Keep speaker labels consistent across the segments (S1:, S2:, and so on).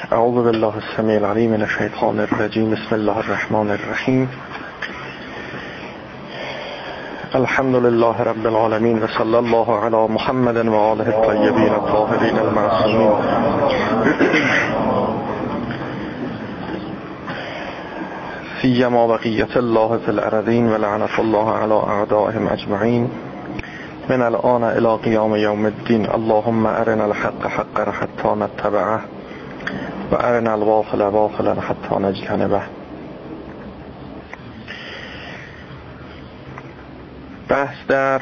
S1: أعوذ بالله السمیع العلیم من الشیطان الرجیم بسم الله الرحمن الرحیم الحمد لله رب العالمين وصلى الله على محمد وآله الطيبين الطاهرين المعصومين. سيما بقية الله في الأرضين ولعنة الله على أعدائهم أجمعين. من الآن إلى قيام يوم الدين اللهم أرنا الحق حقا حتى نتبعه. وأرنا الباطل باطلا حتى نجتنبه بحث در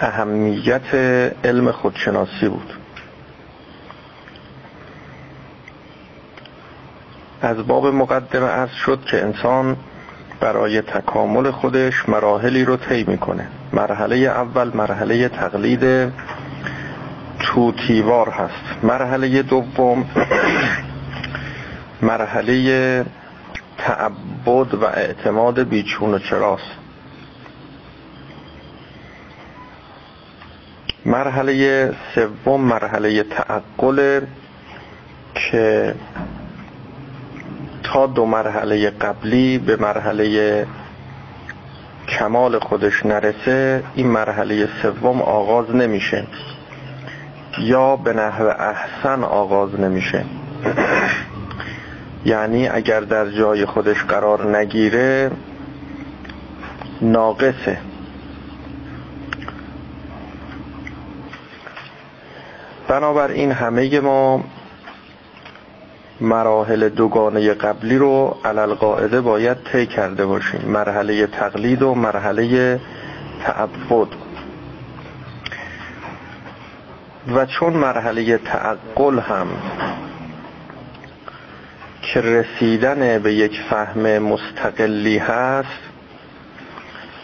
S1: اهمیت علم خودشناسی بود. از باب مقدمه از شد که انسان برای تکامل خودش مراحلی رو طی می‌کنه. مرحله اول مرحله تقلید توتیوار هست. مرحله دوم مرحله تعبد و اعتماد بیچون و چراست. مرحله سوم مرحله تعقل که تا دو مرحله قبلی به مرحله کمال خودش نرسه این مرحله سوم آغاز نمیشه. یا به نحو احسن آغاز نمیشه. یعنی اگر در جای خودش قرار نگیره ناقصه. بنابراین همه ما مراحل دوگانه قبلی رو علل قاعده باید طی کرده باشیم. مرحله تقلید و مرحله تعبد. و چون مرحله تعقل هم که رسیدن به یک فهم مستقلی هست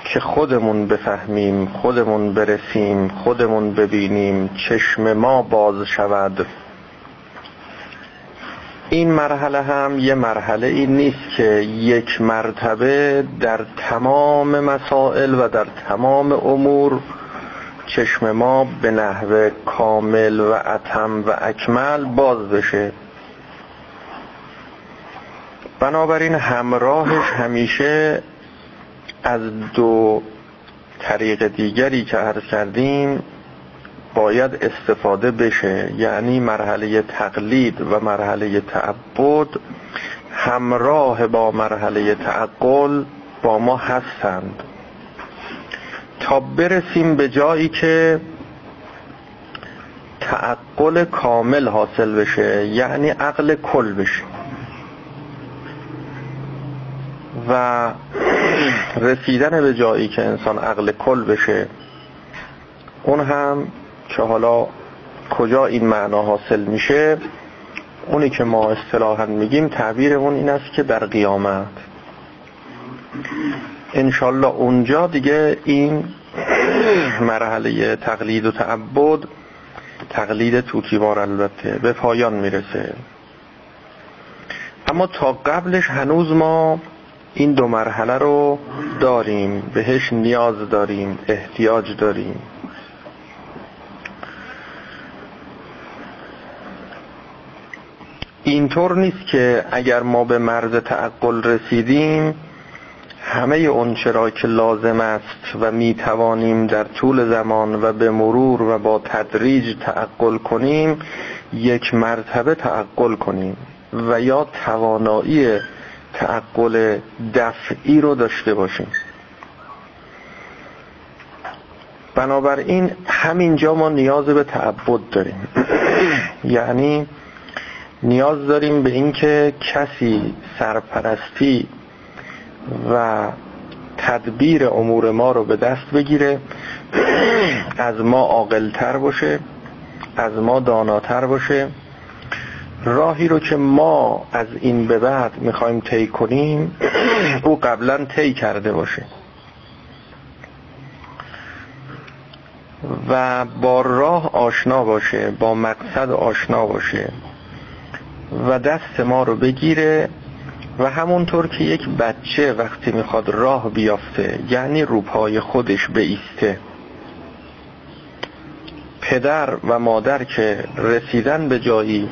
S1: که خودمون بفهمیم خودمون برسیم خودمون ببینیم چشم ما باز شود. این مرحله هم یه مرحله این نیست که یک مرتبه در تمام مسائل و در تمام امور چشم ما به نحو کامل و اتم و اکمل باز بشه. بنابراین همراهش همیشه از دو طریق دیگری که عرض کردیم باید استفاده بشه. یعنی مرحله تقلید و مرحله تعبد. همراه با مرحله تعقل با ما هستند. تا برسیم به جایی که تعقل کامل حاصل بشه یعنی عقل کل بشه. و رسیدن به جایی که انسان عقل کل بشه اون هم که حالا کجا این معنا حاصل میشه اونی که ما اصطلاحا میگیم تعبیرمون این است که در قیامت. انشالله اونجا دیگه این مرحله تقلید و تعبد تقلید توتیوار البته به پایان می‌رسه. اما تا قبلش هنوز ما این دو مرحله رو داریم بهش نیاز داریم احتیاج داریم. اینطور نیست که اگر ما به مرز تعقل رسیدیم همه اون چرا که لازم است و می توانیم در طول زمان و به مرور و با تدریج تعقل کنیم یک مرتبه تعقل کنیم و یا توانایی تعقل دفعی رو داشته باشیم. بنابراین همینجا ما نیاز به تعبد داریم. یعنی نیاز داریم به اینکه کسی سرپرستی و تدبیر امور ما رو به دست بگیره. از ما عاقلتر باشه از ما داناتر باشه. راهی رو که ما از این به بعد می‌خوایم طی کنیم او قبلا طی کرده باشه. و با راه آشنا باشه با مقصد آشنا باشه. و دست ما رو بگیره و همونطور که یک بچه وقتی می‌خواد راه بیافته یعنی روپای خودش بیسته. پدر و مادر که رسیدن به جایی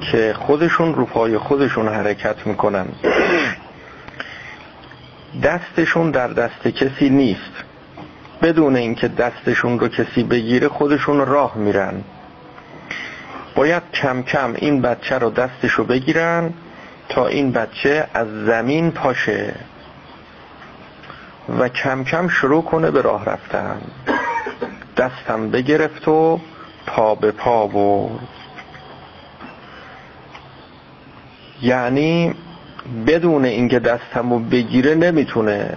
S1: که خودشون رو پای خودشون حرکت می‌کنن دستشون در دست کسی نیست. بدون اینکه دستشون رو کسی بگیره خودشون راه میرن. باید کم کم این بچه رو دستشو بگیرن تا این بچه از زمین پاشه و کم کم شروع کنه به راه رفتن. دستم بگرفت و پا به پا برد. یعنی بدون اینکه دستمو بگیره نمی‌تونه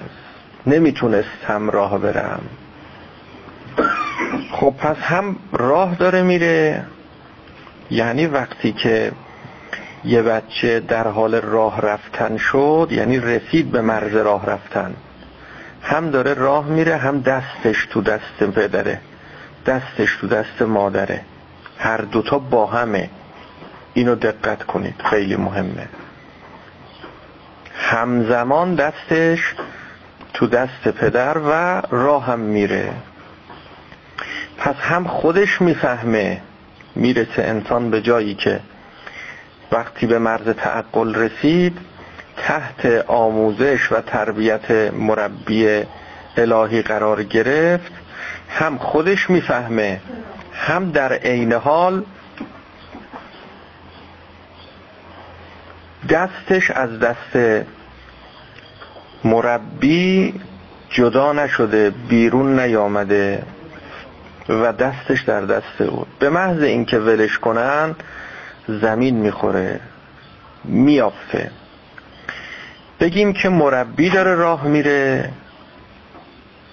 S1: نمی‌تونستم راه برم. خب پس هم راه داره میره. یعنی وقتی که یه بچه در حال راه رفتن شد یعنی رسید به مرز راه رفتن. هم داره راه میره هم دستش تو دست پدره دستش تو دست مادره. هر دوتا با همه. اینو دقت کنید خیلی مهمه. همزمان دستش تو دست پدر و راه هم میره. پس هم خودش می‌فهمه می‌رسه انسان به جایی که وقتی به مرز تعقل رسید تحت آموزش و تربیت مربی الهی قرار گرفت. هم خودش می‌فهمه هم در عین حال دستش از دست مربی جدا نشده بیرون نیامده و دستش در دست او. به محض اینکه ولش کنن زمین می‌خوره میافته. بگیم که مربی داره راه میره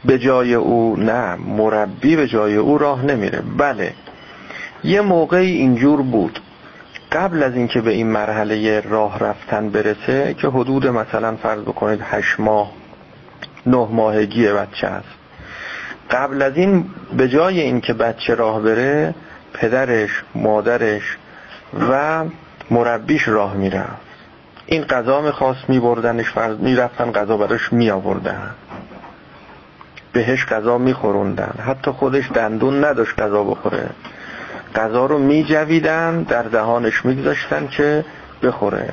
S1: به جای او نه مربی به جای او راه نمیره. بله یه موقعی اینجور بود. قبل از اینکه به این مرحله راه رفتن برسه که حدود مثلا فرض بکنید هشت ماه نه ماهگی بچه است. قبل از این به جای اینکه بچه راه بره پدرش مادرش و مربیش راه میره. این غذا می‌خواست میبردنش فرض می‌رفتن غذا براش میآوردن. بهش غذا میخوروندن. حتی خودش دندون نداشت غذا بخوره. غذا رو میجویدن در دهانش میگذاشتن که بخوره.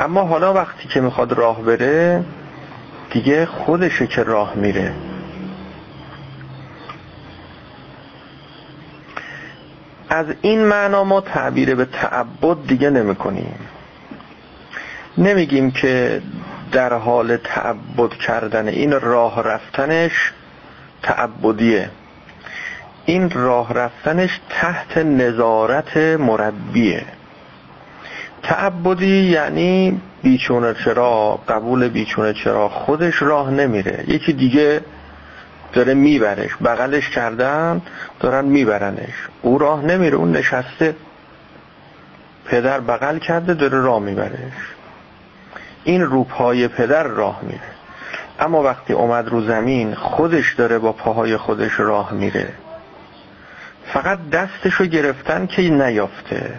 S1: اما حالا وقتی که می‌خواد راه بره دیگه خودشه که راه میره. از این معنا ما تعبیر به تعبد دیگه نمی کنیم. نمیگیم که در حال تعبد کردن این راه رفتنش تعبدیه. این راه رفتنش تحت نظارت مربیه. تعبدی یعنی بیچونه چرا قبول بیچونه چرا خودش راه نمیره. یکی دیگه داره میبرش. بغلش کردن دارن میبرنش. او راه نمیره. اون نشسته پدر بغل کرده داره راه میبرش. این روپای پدر راه میره. اما وقتی اومد رو زمین خودش داره با پاهای خودش راه میره. فقط دستشو گرفتن که نیافته.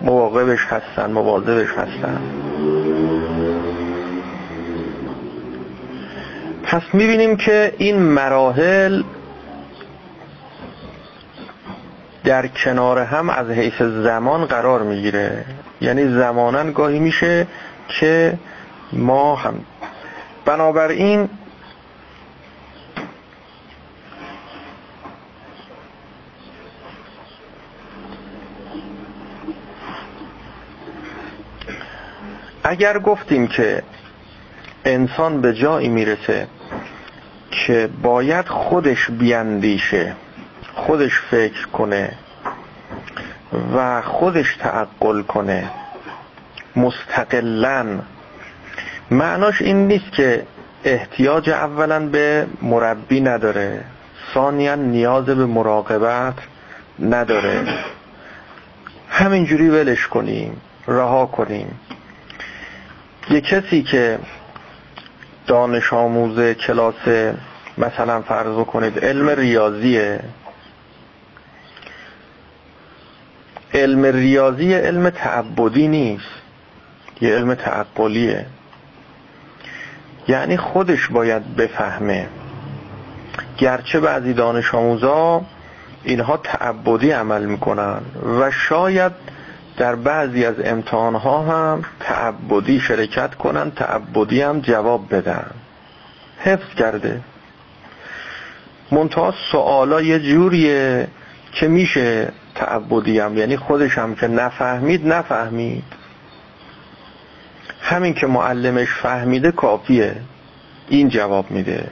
S1: مواقبش هستن مواظبش هستن. پس می‌بینیم که این مراحل در کنار هم از حیث زمان قرار می‌گیره. یعنی زمانا گاهی میشه که ما هم. بنابراین اگر گفتیم که انسان به جایی می‌رسه که باید خودش بیاندیشه خودش فکر کنه و خودش تعقل کنه. مستقلا. معناش این نیست که احتیاج اولا به مربی نداره. ثانیا نیاز به مراقبت نداره. همینجوری ولش کنیم رها کنیم. یه کسی که دانش آموز کلاس مثلا فرض کنید علم ریاضیه. علم ریاضی علم تعبدی نیست. یه علم تعقلیه یعنی خودش باید بفهمه. گرچه بعضی دانش آموزا اینها تعبدی عمل می‌کنن و شاید در بعضی از امتحانها هم تعبدی شرکت کنن تعبدی هم جواب بدن. حفظ کرده. منتها سوالا یه جوریه که میشه تعبدی هم یعنی خودش هم که نفهمید نفهمید. همین که معلمش فهمیده کافیه. این جواب میده.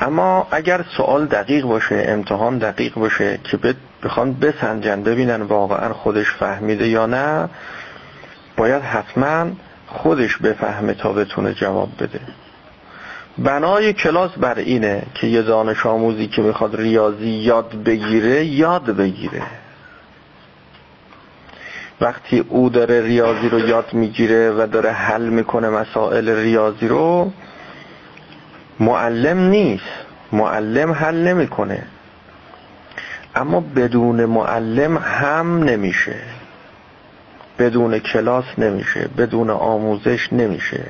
S1: اما اگر سوال دقیق باشه امتحان دقیق باشه که بخوان بسنجن ببینن واقعا خودش فهمیده یا نه باید حتما خودش بفهمه تا بتونه جواب بده. بنای کلاس بر اینه که یه دانش آموزی که می‌خواد ریاضی یاد بگیره یاد بگیره. وقتی او داره ریاضی رو یاد می‌گیره و داره حل می‌کنه مسائل ریاضی رو معلم نیست. معلم حل نمی‌کنه. اما بدون معلم هم نمیشه. بدون کلاس نمیشه. بدون آموزش نمیشه.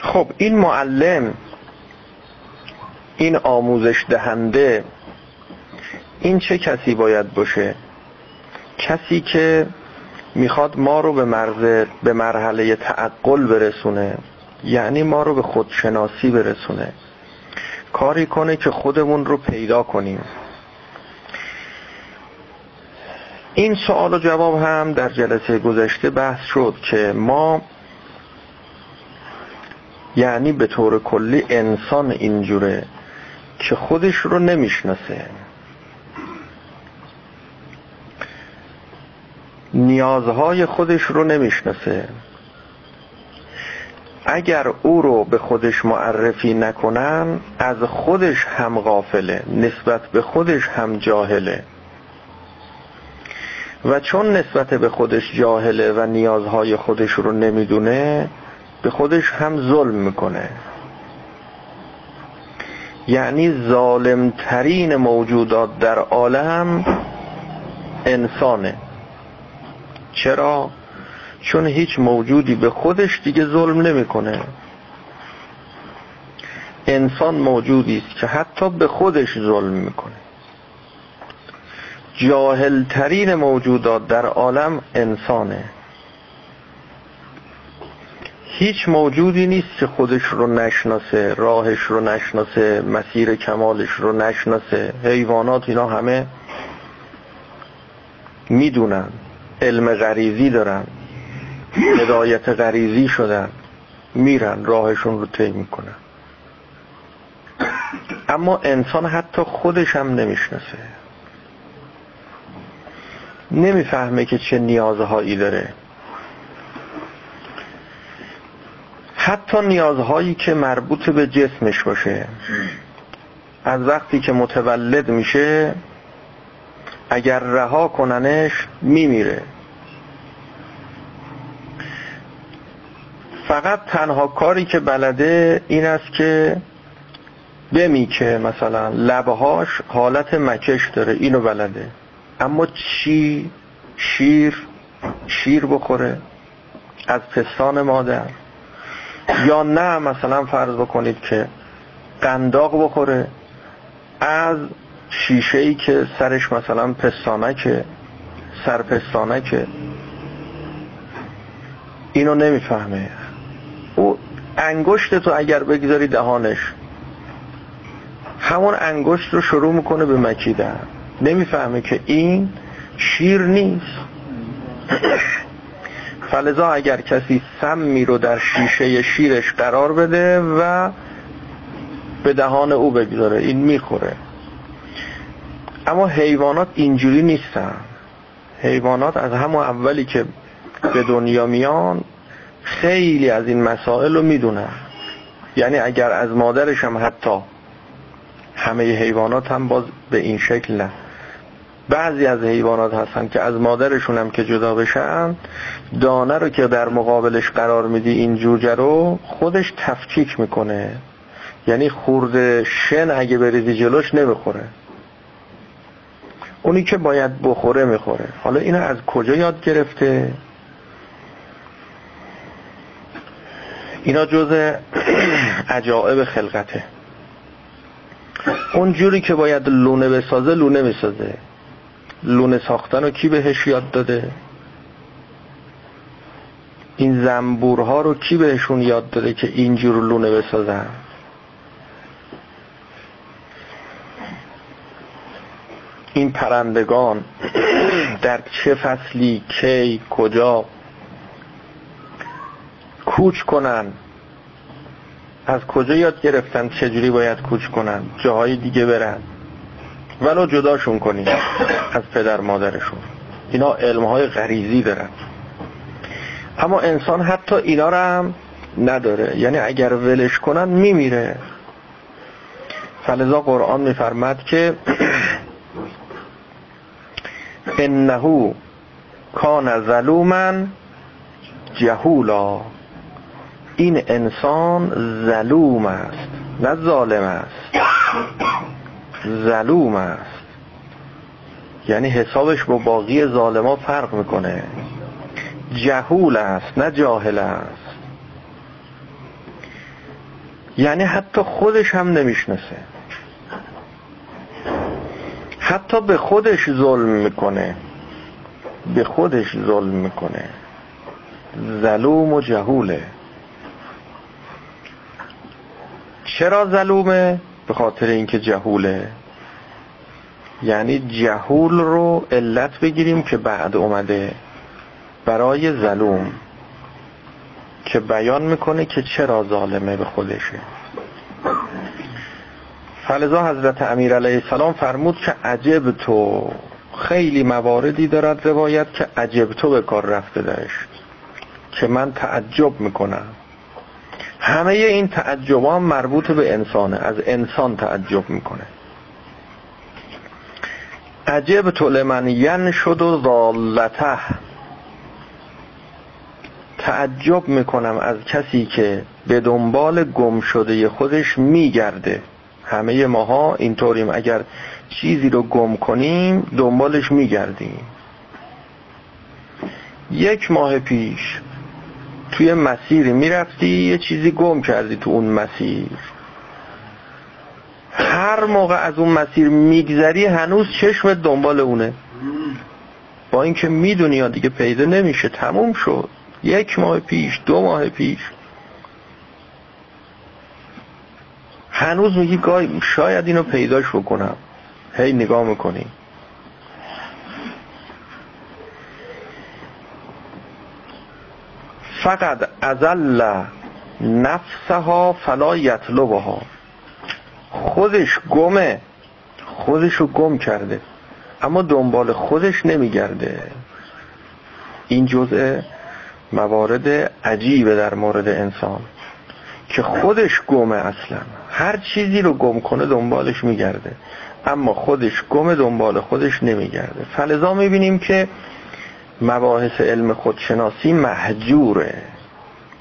S1: خب این معلم این آموزش دهنده این چه کسی باید باشه؟ کسی که می‌خواد ما رو به مرز به مرحله تعقل برسونه. یعنی ما رو به خودشناسی برسونه. کاری کنه که خودمون رو پیدا کنیم. این سوال و جواب هم در جلسه گذشته بحث شد که ما یعنی به طور کلی انسان اینجوره که خودش رو نمی‌شناسه. نیازهای خودش رو نمی‌شناسه. اگر او رو به خودش معرفی نکنن از خودش هم غافله نسبت به خودش هم جاهله. و چون نسبت به خودش جاهله و نیازهای خودش رو نمی‌دونه به خودش هم ظلم می‌کنه. یعنی ظالمترین موجودات در عالم انسانه. چرا؟ چون هیچ موجودی به خودش دیگه ظلم نمی‌کنه. انسان موجودی است که حتی به خودش ظلم می‌کنه. جاهلترین موجودات در عالم انسانه. هیچ موجودی نیست که خودش رو نشناسه راهش رو نشناسه مسیر کمالش رو نشناسه. حیوانات اینا همه می‌دونن. علم غریزی دارن هدایت غریزی شدن میرن راهشون رو طی می‌کنن. اما انسان حتی خودش هم نمی‌شناسه. نمی‌فهمه که چه نیازهایی داره. حتی نیازهایی که مربوط به جسمش باشه. از وقتی که متولد میشه اگر رها کننش میمیره. فقط تنها کاری که بلده این است که بمیکه مثلا لبهاش حالت مکش داره اینو بلده. اما چی شیر شیر بخوره از پستان مادر. یا نه مثلا فرض بکنید که قنداق بخوره از شیشه ای که سرش مثلا پستانکه سرپستانکه اینو نمی‌فهمه. او انگشت تو اگر بگذاری دهانش همون انگشت رو شروع می‌کنه به مکیدن. نمی‌فهمه که این شیر نیست. فلزا اگر کسی سمی رو در شیشه شیرش قرار بده و به دهان او بگذاره این می‌خوره. اما حیوانات اینجوری نیستن. حیوانات از همون اولی که به دنیا میان خیلی از این مسائل رو می‌دونن. یعنی اگر از مادرش هم حتی همه حیوانات هم باز به این شکل نه. بعضی از حیوانات هستن که از مادرشون هم که جدا بشن دانه رو که در مقابلش قرار میدی این جوجه رو خودش تفکیک می‌کنه. یعنی خورده شن اگه بریزی جلوش نمی‌خوره. اونی که باید بخوره می‌خوره. حالا اینو از کجا یاد گرفته؟ اینا جز عجائب خلقته. اون جوری که باید لونه بسازه لونه می‌سازه. لونه ساختن رو کی بهش یاد داده؟ این زنبورها رو کی بهشون یاد داده که اینجور لونه بسازن؟ این پرندگان در چه فصلی کی کجا کوچ کنن؟ از کجا یاد گرفتن چجوری باید کوچ کنن؟ جاهای دیگه برن. ولو جداشون کنیم از پدر مادرشون. اینا علمهای غریزی دارن. اما انسان حتی اینا رو هم نداره. یعنی اگر ولش کنن میمیره. فلذا قرآن میفرمد که انه کان ظلوما جهولا. این انسان ظلوم است نه ظالم است. ظلوم است. یعنی حسابش با باقی ظالما فرق می‌کنه. جهول است نه جاهل است. یعنی حتی خودش هم نمی‌شناسه. حتی به خودش ظلم می‌کنه. به خودش ظلم می‌کنه. ظلوم و جهوله. چرا ظلومه؟ به خاطر اینکه جهوله. یعنی جهول رو علت بگیریم که بعد اومده. برای ظلوم. که بیان می‌کنه که چرا ظالمه به خودشه. فلذا حضرت امیر علیه السلام فرمود که عجب تو. خیلی مواردی دارد روایت که عجب تو به کار رفته درش که من تعجب می‌کنم. همه این تعجب هم مربوط به انسانه. از انسان تعجب می‌کنه. عجب تو لمن ین شد و ضالته. تعجب می‌کنم از کسی که به دنبال گم شده خودش میگرده. همه ماها اینطوریم. اگر چیزی رو گم کنیم دنبالش میگردیم. یک ماه پیش توی مسیری می‌رفتی یه چیزی گم کردی تو اون مسیر. هر موقع از اون مسیر میگذری هنوز چشم دنبال اونه. با اینکه می‌دونی یا دیگه پیدا نمیشه تموم شد. یک ماه پیش دو ماه پیش هنوز میگی گاهی شاید اینو پیداش بکنم. هی نگاه می‌کنی. فقط ازل نفسها فلا یطلبها. خودش گمه. خودشو گم کرده. اما دنبال خودش نمیگرده. این جزء موارد عجیبه در مورد انسان. که خودش گمه اصلا. هر چیزی رو گم کنه دنبالش میگرده. اما خودش گم دنبال خودش نمیگرده. فلزا می‌بینیم که مباحث علم خودشناسی محجوره.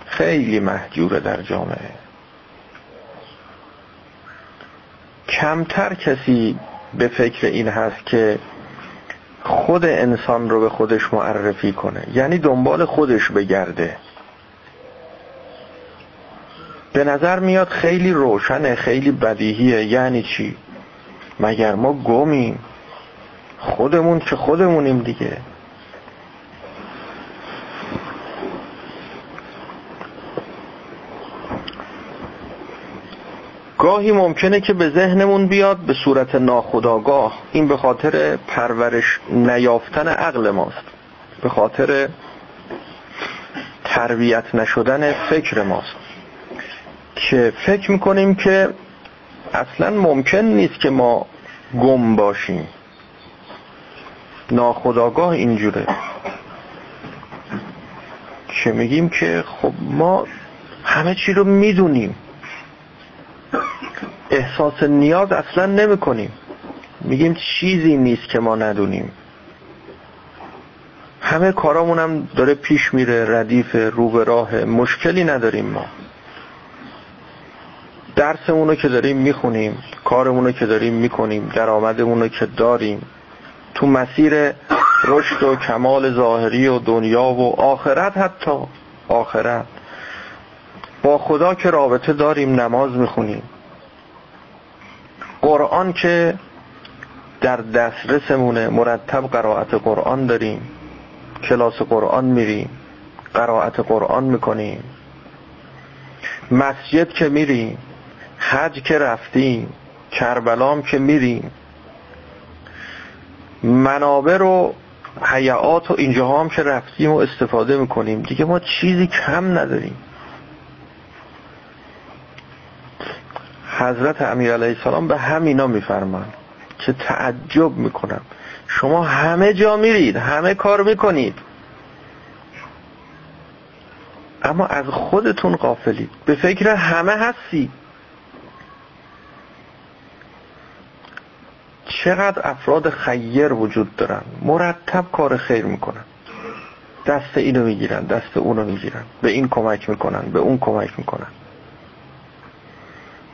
S1: خیلی محجوره در جامعه. کمتر کسی به فکر این هست که خود انسان رو به خودش معرفی کنه. یعنی دنبال خودش بگرده. به نظر میاد خیلی روشنه خیلی بدیهیه. یعنی چی؟ مگر ما گمیم؟ خودمون که خودمونیم دیگه؟ گاهی ممکنه که به ذهنمون بیاد به صورت ناخداگاه این به خاطر پرورش نیافتن عقل ماست. به خاطر تربیت نشدن فکر ماست. که فکر می‌کنیم که اصلا ممکن نیست که ما گم باشیم. ناخداگاه اینجوره. که میگیم که خب ما همه چی رو می‌دونیم. احساس نیاز اصلا نمی کنیم میگیم چیزی نیست که ما ندونیم. همه کارامون هم داره پیش میره ردیف رو به راه مشکلی نداریم ما. درسمونو که داریم می‌خونیم کارمونو که داریم می‌کنیم درآمدمونو که داریم تو مسیر رشد و کمال ظاهری و دنیا و آخرت حتی آخرت. با خدا که رابطه داریم نماز می‌خونیم. قرآن که در دسترسمونه مرتب قرائت قرآن داریم. کلاس قرآن میریم قرائت قرآن می‌کنیم. مسجد که میریم حج که رفتیم کربلام که میریم منابع رو حیعات و اینجا هم که رفتیم و استفاده می‌کنیم. دیگه ما چیزی کم نداریم. حضرت امیر علیه السلام به همینا میفرمان که تعجب می‌کنم. شما همه جا میرید همه کار می‌کنید. اما از خودتون قافلید به فکر همه هستی چقدر افراد خیر وجود دارن؟ مرتب کار خیر می‌کنن. دست اینو می‌گیرن دست اونو می‌گیرن. به این کمک می‌کنن به اون کمک می‌کنن.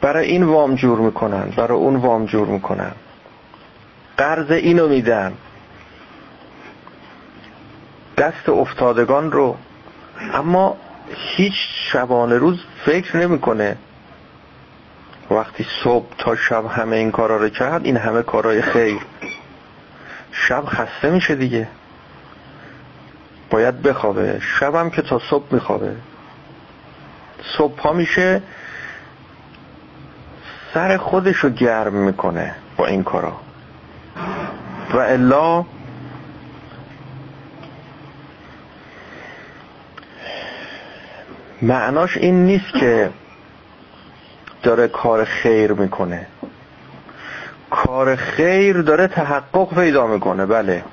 S1: برای این وام جور می‌کنن برای اون وام جور می‌کنن. قرض اینو میدن. دست افتادگان رو. اما هیچ شبانه روز فکر نمی‌کنه. وقتی صبح تا شب همه این کارا رو کرد این همه کارای خیر. شب خسته میشه دیگه. باید بخوابه. شبم که تا صبح میخوابه. صبح پا میشه سر خودشو گرم می‌کنه با این کارا. و الا معناش این نیست که داره کار خیر می‌کنه. کار خیر داره تحقق پیدا می‌کنه بله.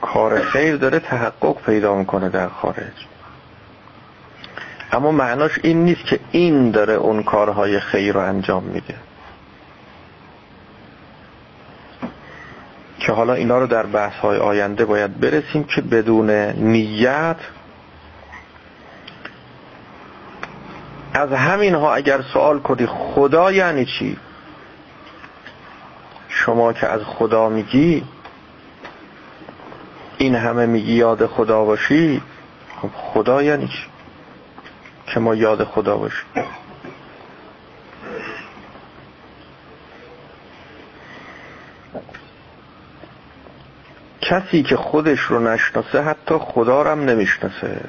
S1: کار خیر داره تحقق پیدا می‌کنه در خارج. اما معناش این نیست که این داره اون کارهای خیر رو انجام میده. که حالا اینا رو در بحث های آینده باید برسیم که بدون نیت از همین ها اگر سوال کنی خدا یعنی چی؟ شما که از خدا میگی این همه میگی یاد خدا باشی خب خدا یعنی چی؟ که ما یاد خدا باشیم. کسی که خودش رو نشناسه حتی خدا رو هم نمی‌شناسه.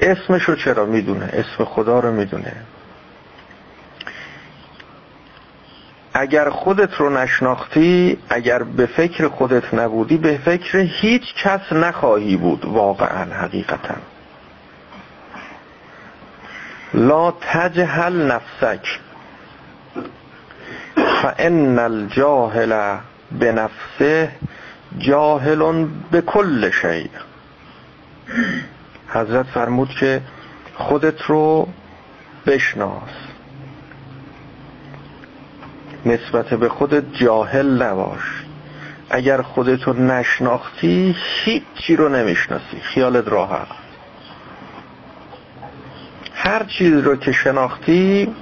S1: اسمش رو چرا می‌دونه؟ اسم خدا رو می‌دونه. اگر خودت رو نشناختی اگر به فکر خودت نبودی به فکر هیچ کس نخواهی بود واقعا حقیقتا. لا تجهل نفسک. فان الجاهل بنفسه جاهل به کل شیء. حضرت فرمود که خودت رو بشناس. نسبت به خودت جاهل نباش. اگر خودتو نشناختی هیچی رو نمی‌شناسی. خیالت راحت. هر چیز رو که شناختی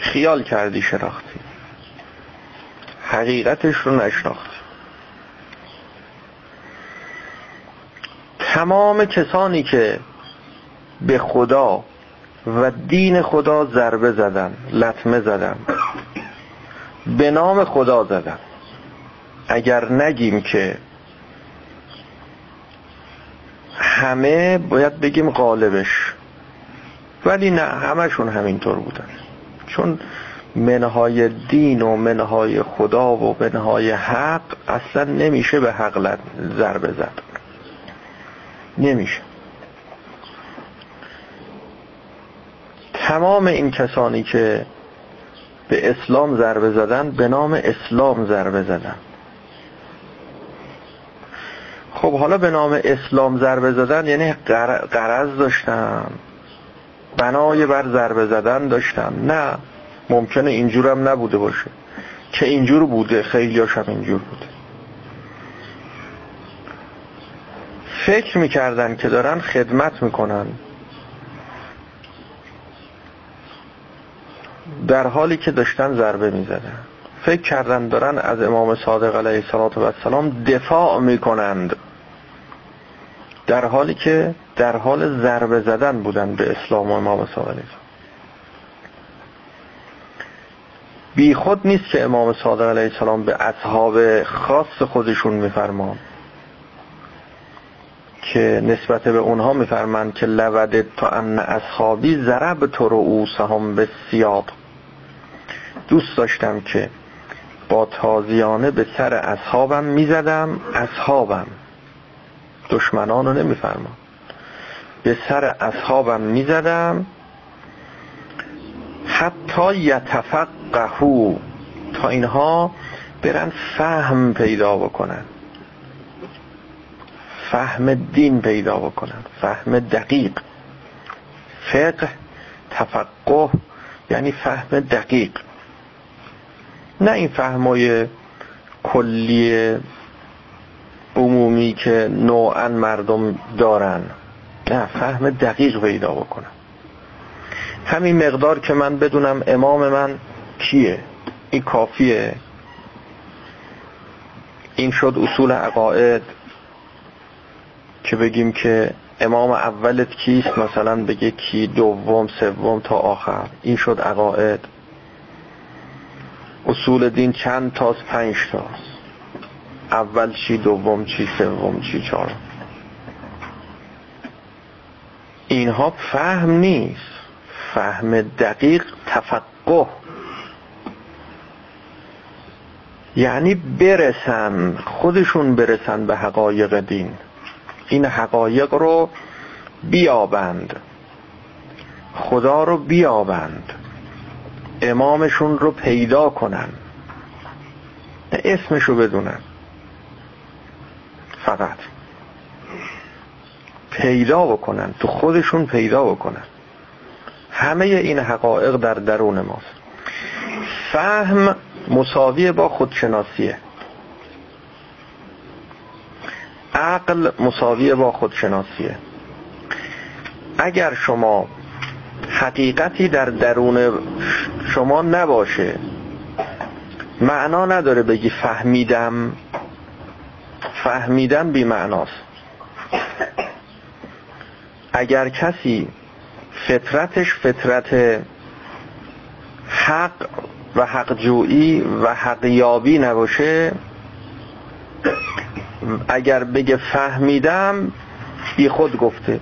S1: خیال کردی شناختی. حقیقتش رو نشناختی. تمام کسانی که به خدا و دین خدا ضربه زدن لطمه زدن به نام خدا زدن. اگر نگیم که همه باید بگیم غالبش ولی نه همشون همینطور بودن. چون منهای دین و منهای خدا و منهای حق اصلا نمیشه به حق ضربه زد. نمیشه. تمام این کسانی که به اسلام ضربه زدن به نام اسلام ضربه زدن. خب حالا به نام اسلام ضربه زدن یعنی قرض داشتن بنای بر ضربه زدن داشتن نه ممکنه اینجورم نبوده باشه. که اینجور بوده خیلی هم اینجور بوده. فکر می‌کردن که دارن خدمت می‌کنن. در حالی که داشتن ضربه می‌زدن. فکر کردن دارن از امام صادق علیه السلام دفاع می‌کنند. در حالی که در حال ضربه زدن بودن به اسلام و امام صادق علیه بی خود نیست که امام صادق علیه السلام به اصحاب خاص خودشون میفرمان که نسبت به اونها میفرمند که لودت تا ان اصحابی ضرب تو رؤوسهم به سیاب دوست داشتم که با تازیانه به سر اصحابم می‌زدم اصحابم. دشمنان رو نمیفرمان به سر اصحابم می‌زدم. حتی یتفقهو تا اینها برن فهم پیدا بکنن. فهم دین پیدا بکنن فهم دقیق. فقه تفقه یعنی فهم دقیق. نه این فهمای کلی عمومی که نوعا مردم دارن. نه فهم دقیق پیدا بکنن. همین مقدار که من بدونم امام من کیه؟ این کافیه. این شد اصول عقاید. که بگیم که امام اولت کیست؟ مثلا بگه کی دوم سوم تا آخر. این شد عقاید. اصول دین چند تاست؟ پنج تاست. اول چی دوم چی سوم چی چهارم اینها فهم نیست. فهم دقیق تفقه. یعنی برسن خودشون برسن به حقایق دین. این حقایق رو بیابند. خدا رو بیابند. امامشون رو پیدا کنن. اسمش رو بدونن. فقط پیدا بکنن تو خودشون پیدا بکنن. همه این حقایق در درون ماست. فهم مساوی با خودشناسیه. عقل مساوی با خودشناسیه. اگر شما حقیقتی در درون شما نباشه معنا نداره بگی فهمیدم فهمیدم بی معناست اگر کسی فطرتش فطرت حق و حق جویی و حق یابی نباشه اگر بگه فهمیدم بی خود گفته.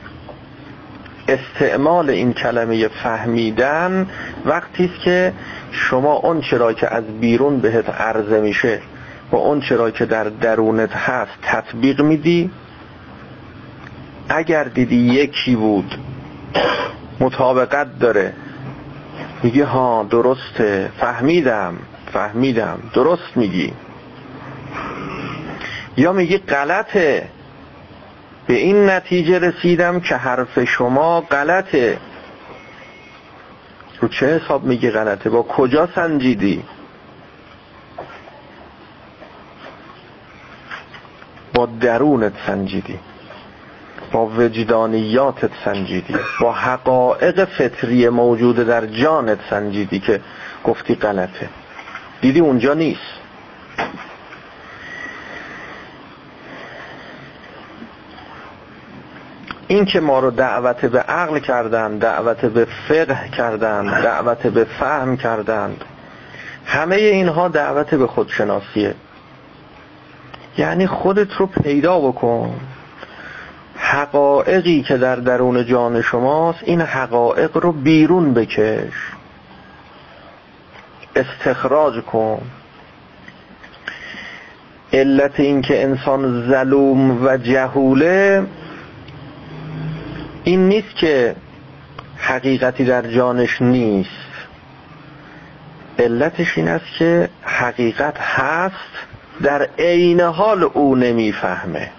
S1: استعمال این کلمه فهمیدن وقتی است که شما اون چرا که از بیرون بهت عرضه میشه و اون چرا که در درونت هست تطبیق میدی اگر دیدی یکی بود مطابقت داره میگه ها درسته فهمیدم فهمیدم درست میگی. یا میگه غلطه. به این نتیجه رسیدم که حرف شما غلطه. رو چه حساب میگی غلطه؟ با کجا سنجیدی؟ با درونت سنجیدی. با وجدانیاتت سنجیدی. با حقایق فطری موجود در جانت سنجیدی که گفتی غلطه. دیدی اونجا نیست. این که ما رو دعوت به عقل کردن دعوت به فقه کردن دعوت به فهم کردند همه اینها دعوت به خودشناسیه. یعنی خودت رو پیدا بکن. حقایقی که در درون جان شماست این حقایق رو بیرون بکش. استخراج کن. علت این که انسان ظلوم و جهوله این نیست که حقیقتی در جانش نیست. علتش این است که حقیقت هست در عین حال او نمی‌فهمه.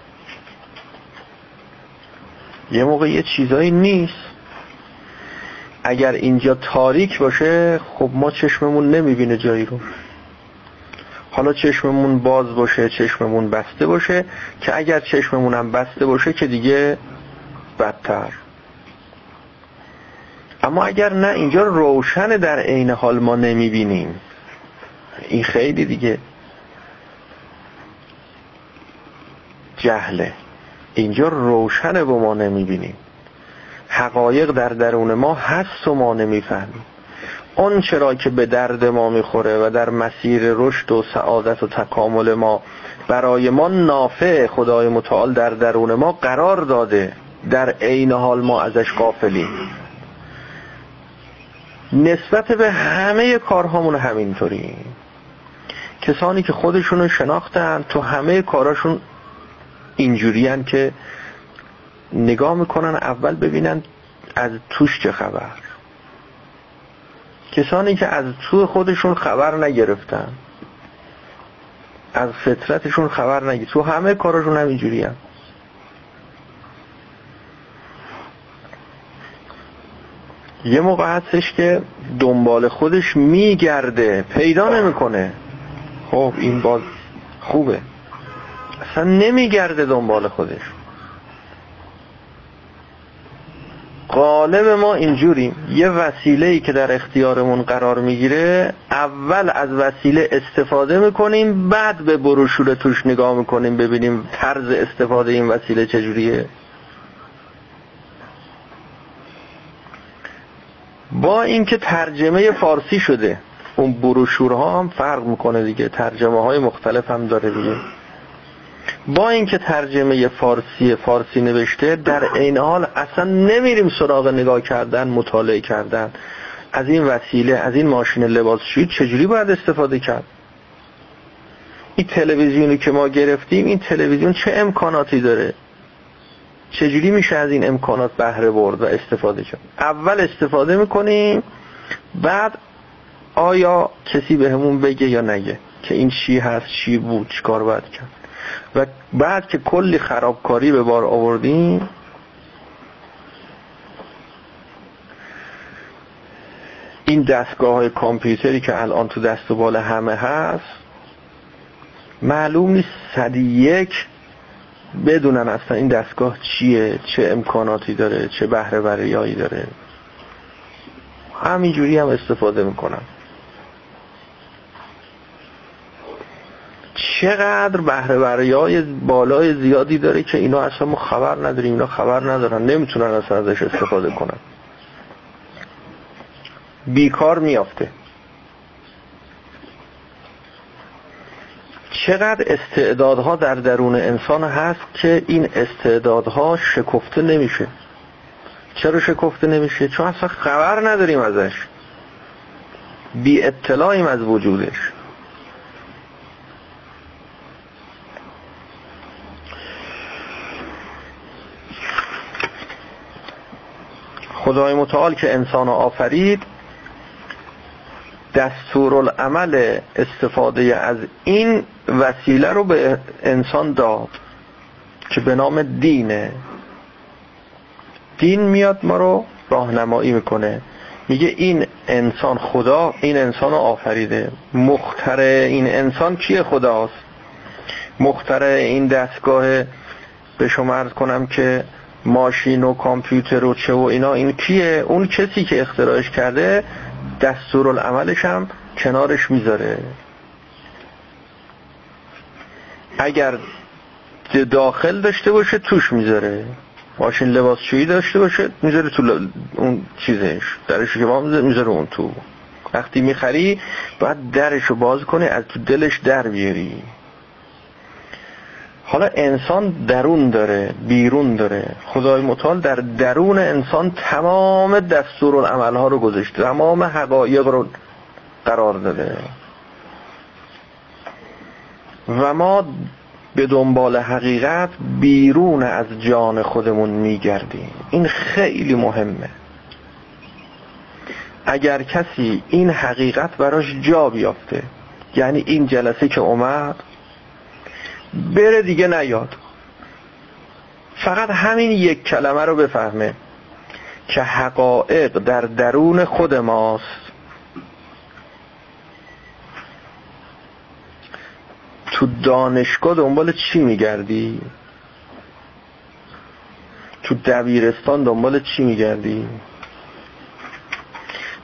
S1: یه موقع یه چیزایی نیست. اگر اینجا تاریک باشه خب ما چشممون نمی‌بینه جایی رو. حالا چشممون باز باشه چشممون بسته باشه که اگر چشممون هم بسته باشه که دیگه بدتر. اما اگر نه اینجا روشن در عین حال ما نمی‌بینیم. این خیلی دیگه جهله. اینجا روشنه و ما نمی‌بینیم. حقایق در درون ما هست و ما نمی‌فهمیم. اون چرا که به درد ما می‌خوره و در مسیر رشد و سعادت و تکامل ما برای ما نافع خدای متعال در درون ما قرار داده. در عین حال ما ازش قافلیم نسبت به همه کارهامون همینطوری کسانی که خودشونو شناختن تو همه کاراشون اینجوری که نگاه می‌کنن اول ببینن از توش چه خبر. کسانی که از تو خودشون خبر نگرفتن از فطرتشون خبر نگیر تو همه کارشون هم اینجوری هم. یه موقع هستش که دنبال خودش میگرده پیدا نمی‌کنه. خب این باز خوبه. اصلا نمیگرده دنبال خودش. غالب ما اینجوریم. یه وسیله ای که در اختیارمون قرار می‌گیره اول از وسیله استفاده می‌کنیم بعد به بروشور توش نگاه می‌کنیم ببینیم طرز استفاده این وسیله چجوریه. با اینکه ترجمه فارسی شده اون بروشورها هم فرق می‌کنه دیگه ترجمه های مختلف هم داره دیگه. با اینکه ترجمه فارسی فارسی نوشته در این حال اصلا نمیریم سراغ نگاه کردن مطالعه کردن. از این وسیله از این ماشین لباسشویی چجوری باید استفاده کرد؟ این تلویزیونی که ما گرفتیم این تلویزیون چه امکاناتی داره؟ چجوری میشه از این امکانات بهره برد و استفاده کرد اول استفاده می‌کنیم بعد آیا کسی بهمون به بگه یا نگه که این چی هست چی بود چیکار باید کرد؟ و بعد که کلی خرابکاری به بار آوردیم این دستگاه های کامپیوتری که الان تو دست و بال همه هست معلوم نیست صدی یک بدونن اصلا این دستگاه چیه چه امکاناتی داره چه بهره بریایی داره. همینجوری هم استفاده می‌کنن چقدر بهره های بالای زیادی داره که اینا اصلا ما خبر نداریم اینا خبر ندارن نمی‌تونن اصلا ازش استفاده کنن. بیکار میافته. چقدر استعدادها در درون انسان هست که این استعدادها شکفته نمیشه؟ چرا شکفته نمیشه؟ چون اصلا خبر نداریم ازش. بی اطلاعیم از وجودش. خدای متعال که انسان آفرید دستورالعمل استفاده از این وسیله رو به انسان داد که به نام دینه دین میاد ما رو راهنمایی می‌کنه. میگه این انسان خدا این انسان آفریده. مختر این انسان کیه خداست؟ مختر این دستگاه به شما ارز کنم که ماشین و کامپیوتر و چه و اینا این کیه؟ اون کسی که اختراعش کرده دستورالعملش هم کنارش می‌ذاره. اگر داخل داشته باشه توش می‌ذاره. ماشین لباسشویی داشته باشه می‌ذاره تو اون چیزش. درش که می‌ذاره اون تو. وقتی می‌خری باید درش رو باز کنی از تو دلش در بیاری. حالا انسان درون داره بیرون داره. خدای متعال در درون انسان تمام دستور و ها رو گذاشته تمام حقایق رو قرار داده. و ما به دنبال حقیقت بیرون از جان خودمون میگردیم. این خیلی مهمه. اگر کسی این حقیقت براش جا بیافته یعنی این جلسه که اومد بره دیگه نیاد فقط همین یک کلمه رو بفهمه که حقایق در درون خود ماست تو دانشگاه دنبال چی میگردی؟ تو دبیرستان دنبال چی میگردی؟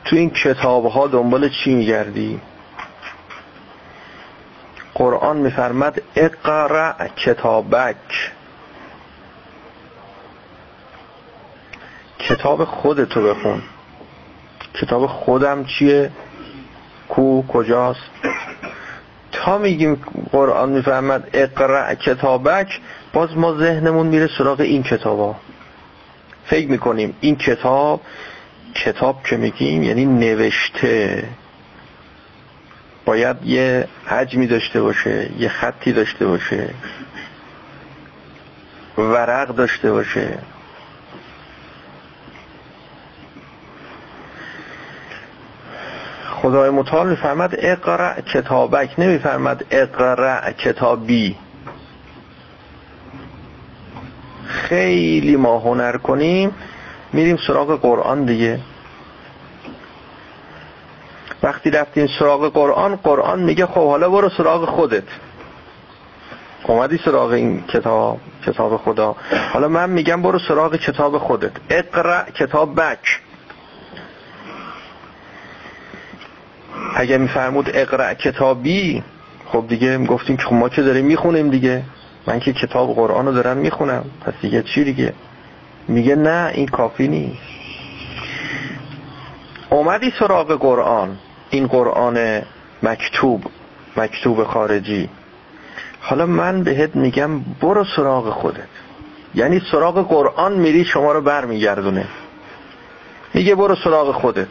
S1: تو این کتاب ها دنبال چی میگردی؟ قرآن میفرمد اقرع کتابک. کتاب خودتو بخون. کتاب خودم چیه؟ کو کجاست؟ تا میگیم قرآن می‌فهمد اقرع کتابک باز ما ذهنمون میره سراغ این کتابا. فکر می‌کنیم این کتاب کتاب که میگیم یعنی نوشته. باید یه حجمی داشته باشه یه خطی داشته باشه ورق داشته باشه. خدای متعال میفرمد اقرع کتابک. نمیفرمد اقرع کتابی. خیلی ما هنر کنیم میریم سراغ قرآن دیگه. وقتی رفتیم سراغ قرآن قرآن میگه خب حالا برو سراغ خودت. اومدی سراغ این کتاب کتاب خدا. حالا من میگم برو سراغ کتاب خودت. اقرأ کتاب بک. اگه میفرمود اقرأ کتابی خب دیگه گفتیم که خب ما که داریم می‌خونیم دیگه. من که کتاب قرآن رو دارم می‌خونم. پس دیگه چی دیگه؟ میگه نه این کافی نیست. اومدی سراغ قرآن. این قرآن مکتوب مکتوب خارجی. حالا من بهت میگم برو سراغ خودت. یعنی سراغ قرآن میری شما رو برمیگردونه. میگه برو سراغ خودت.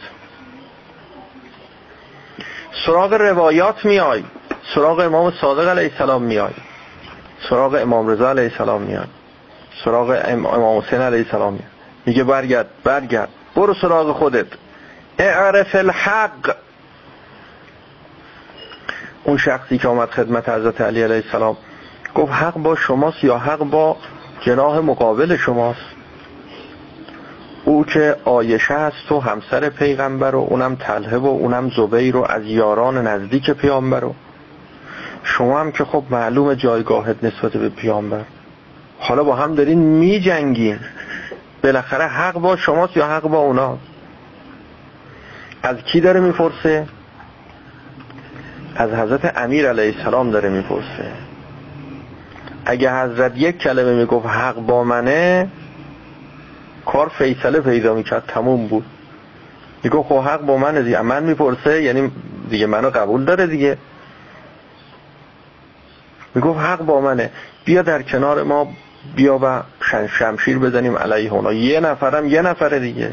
S1: سراغ روایات میای. سراغ امام صادق علیه السلام میای. سراغ امام رضا علیه السلام میای. سراغ امام حسین علیه السلام میای. میگه برگرد برگرد. برو سراغ خودت. اعرف الحق. اون شخصی که آمد خدمت حضرت علی علیه السلام گفت حق با شماست یا حق با جناح مقابل شماست؟ او که آیشه است و همسر پیغمبر و اونم تله و اونم زبیر و از یاران نزدیک پیامبر و شما هم که خب معلوم جایگاهت نسبت به پیامبر. حالا با هم دارین می جنگین بالاخره حق با شماست یا حق با اونا؟ از کی داره می‌پرسه؟ از حضرت امیر علیه السلام داره می‌پرسه. اگه حضرت یک کلمه می‌گفت حق با منه کار فیصله پیدا می‌کرد تموم بود. میگو خب حق با منه دیگه. من می‌پرسه یعنی دیگه منو قبول داره دیگه. می‌گفت حق با منه. بیا در کنار ما بیا و شمشیر بزنیم علیه اونا. یه نفرم یه نفر دیگه.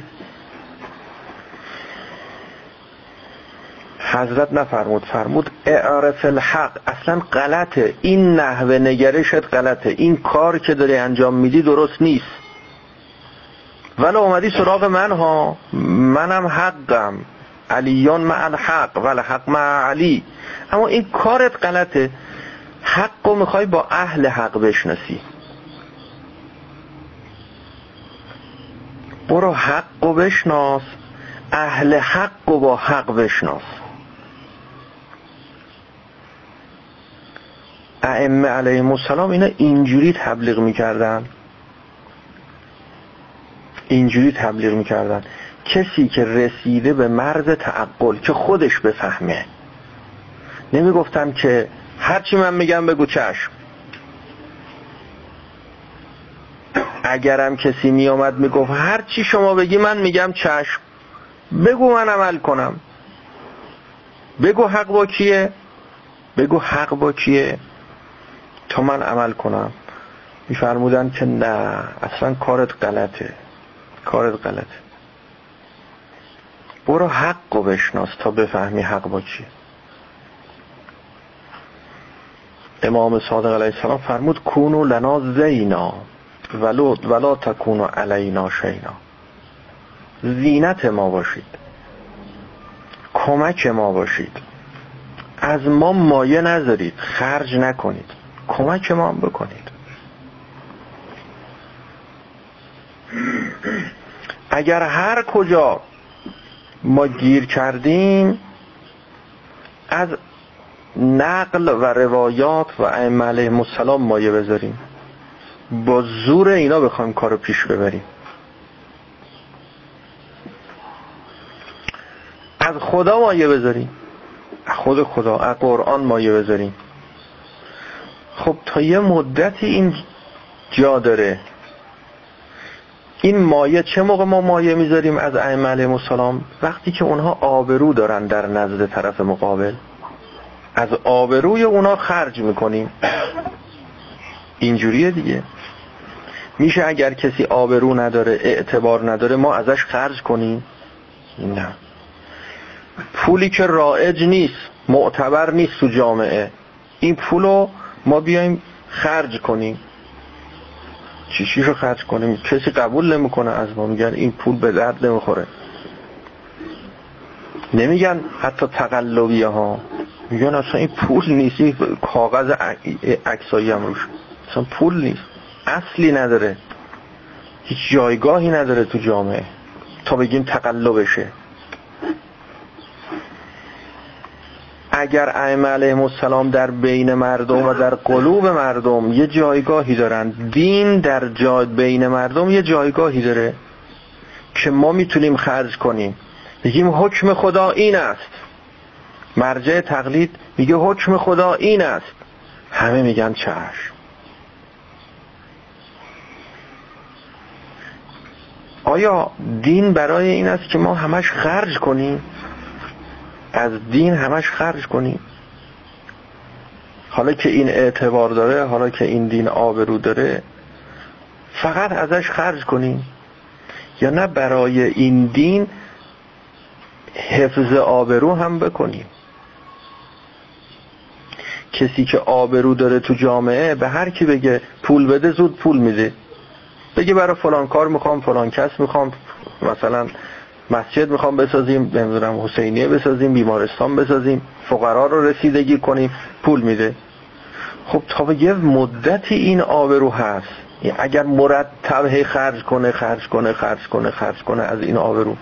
S1: حضرت نفرمود فرمود اعرف الحق اصلا غلطه. این نحوه نگرشت غلطه. این کار که داری انجام میدی درست نیست. ولی اومدی سراغ من ها منم حقم. علیان مع الحق ولی حق مع علی. اما این کارت غلطه. حق رو می‌خوای با اهل حق بشناسی. برو حق رو بشناس اهل حق رو با حق بشناس. ائمه علیهم السلام اینا اینجوری تبلیغ می‌کردن. اینجوری تبلیغ می‌کردن. کسی که رسیده به مرز تعقل که خودش بفهمه. نمی‌گفتن که هرچی من میگم بگو چشم. اگرم کسی میامد می‌گفت هرچی شما بگی من میگم چشم. بگو من عمل کنم. بگو حق با کیه؟ بگو حق با کیه؟ تا من عمل کنم. میفرمودن که نه اصلا کارت غلطه. کارت غلطه. برو حق رو بشناس تا بفهمی حق با چیه امام صادق علیه السلام فرمود کونو لنا زینا ولو ولا تکونو علینا شینا. زینت ما باشید. کمک ما باشید. از ما مایه نذارید. خرج نکنید. کمک ما هم بکنید. اگر هر کجا ما گیر کردیم از نقل و روایات و علیهم السلام مایه بذاریم. با زور اینا بخوایم کارو پیش ببریم. از خدا مایه بذاریم. خود خدا از قرآن مایه بذاریم. خب تا یه مدتی این جا داره. این مایه چه موقع ما مایه می‌ذاریم از ائمه علیهم السلام؟ وقتی که اونها آبرو دارن در نزد طرف مقابل. از آبروی اونا خرج می‌کنیم. اینجوریه دیگه. میشه اگر کسی آبرو نداره اعتبار نداره ما ازش خرج کنیم؟ نه. پولی که رائج نیست معتبر نیست تو جامعه. این پولو ما بیایم خرج کنیم. چی رو خرج کنیم. کسی قبول نمی‌کنه از ما. میگن این پول به درد نمی‌خوره. نمیگن حتی تقلبی ها میگن اصلا این پول نیست. این کاغذ عکسایی هم روش. اصلا پول نیست. اصلی نداره. هیچ جایگاهی نداره تو جامعه. تا بگیم تقلبشه. اگر ائمه علیهم السلام در بین مردم و در قلوب مردم یه جایگاهی دارن دین در جای بین مردم یه جایگاهی داره که ما می‌تونیم خرج کنیم. بگیم حکم خدا این است. مرجع تقلید میگه حکم خدا این است. همه میگن چشم. آیا دین برای این است که ما همش خرج کنیم؟ از دین همش خرج کنیم. حالا که این اعتبار داره حالا که این دین آبرو داره فقط ازش خرج کنیم. یا نه برای این دین حفظ آبرو هم بکنیم. کسی که آبرو داره تو جامعه به هر کی بگه پول بده زود پول میده. بگه برای فلان کار می‌خوام فلان کس می‌خوام مثلا مسجد می‌خوام بسازیم نمی‌دونم حسینیه بسازیم بیمارستان بسازیم فقرا رو رسیدگی کنیم پول میده. خب تا یه مدتی این آبرو هست. اگر مرتب خرج کنه خرج کنه خرج کنه خرج کنه از این آبرو.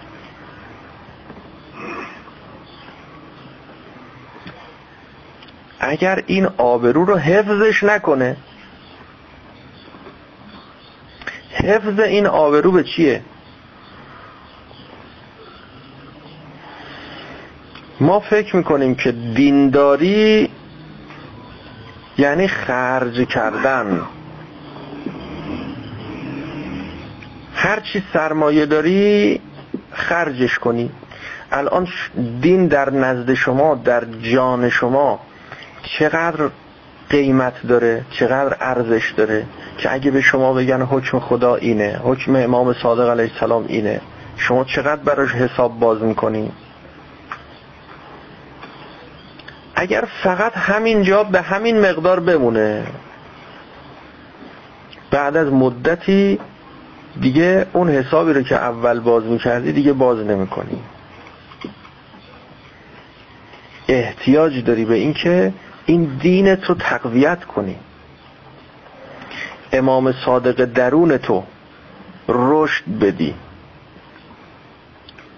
S1: اگر این آبرو رو حفظش نکنه حفظ این آبرو به چیه؟ ما فکر می‌کنیم که دینداری یعنی خرج کردن. هرچی سرمایه داری خرجش کنی. الان دین در نزد شما در جان شما چقدر قیمت داره چقدر ارزش داره که اگه به شما بگن حکم خدا اینه حکم امام صادق علیه السلام اینه شما چقدر براش حساب باز می‌کنی؟ اگر فقط همین جا به همین مقدار بمونه بعد از مدتی دیگه اون حسابی رو که اول باز می‌کردی دیگه باز نمی‌کنی. احتیاج داری به این که این دینت رو تقویت کنی. امام صادق درون تو رشد بدی.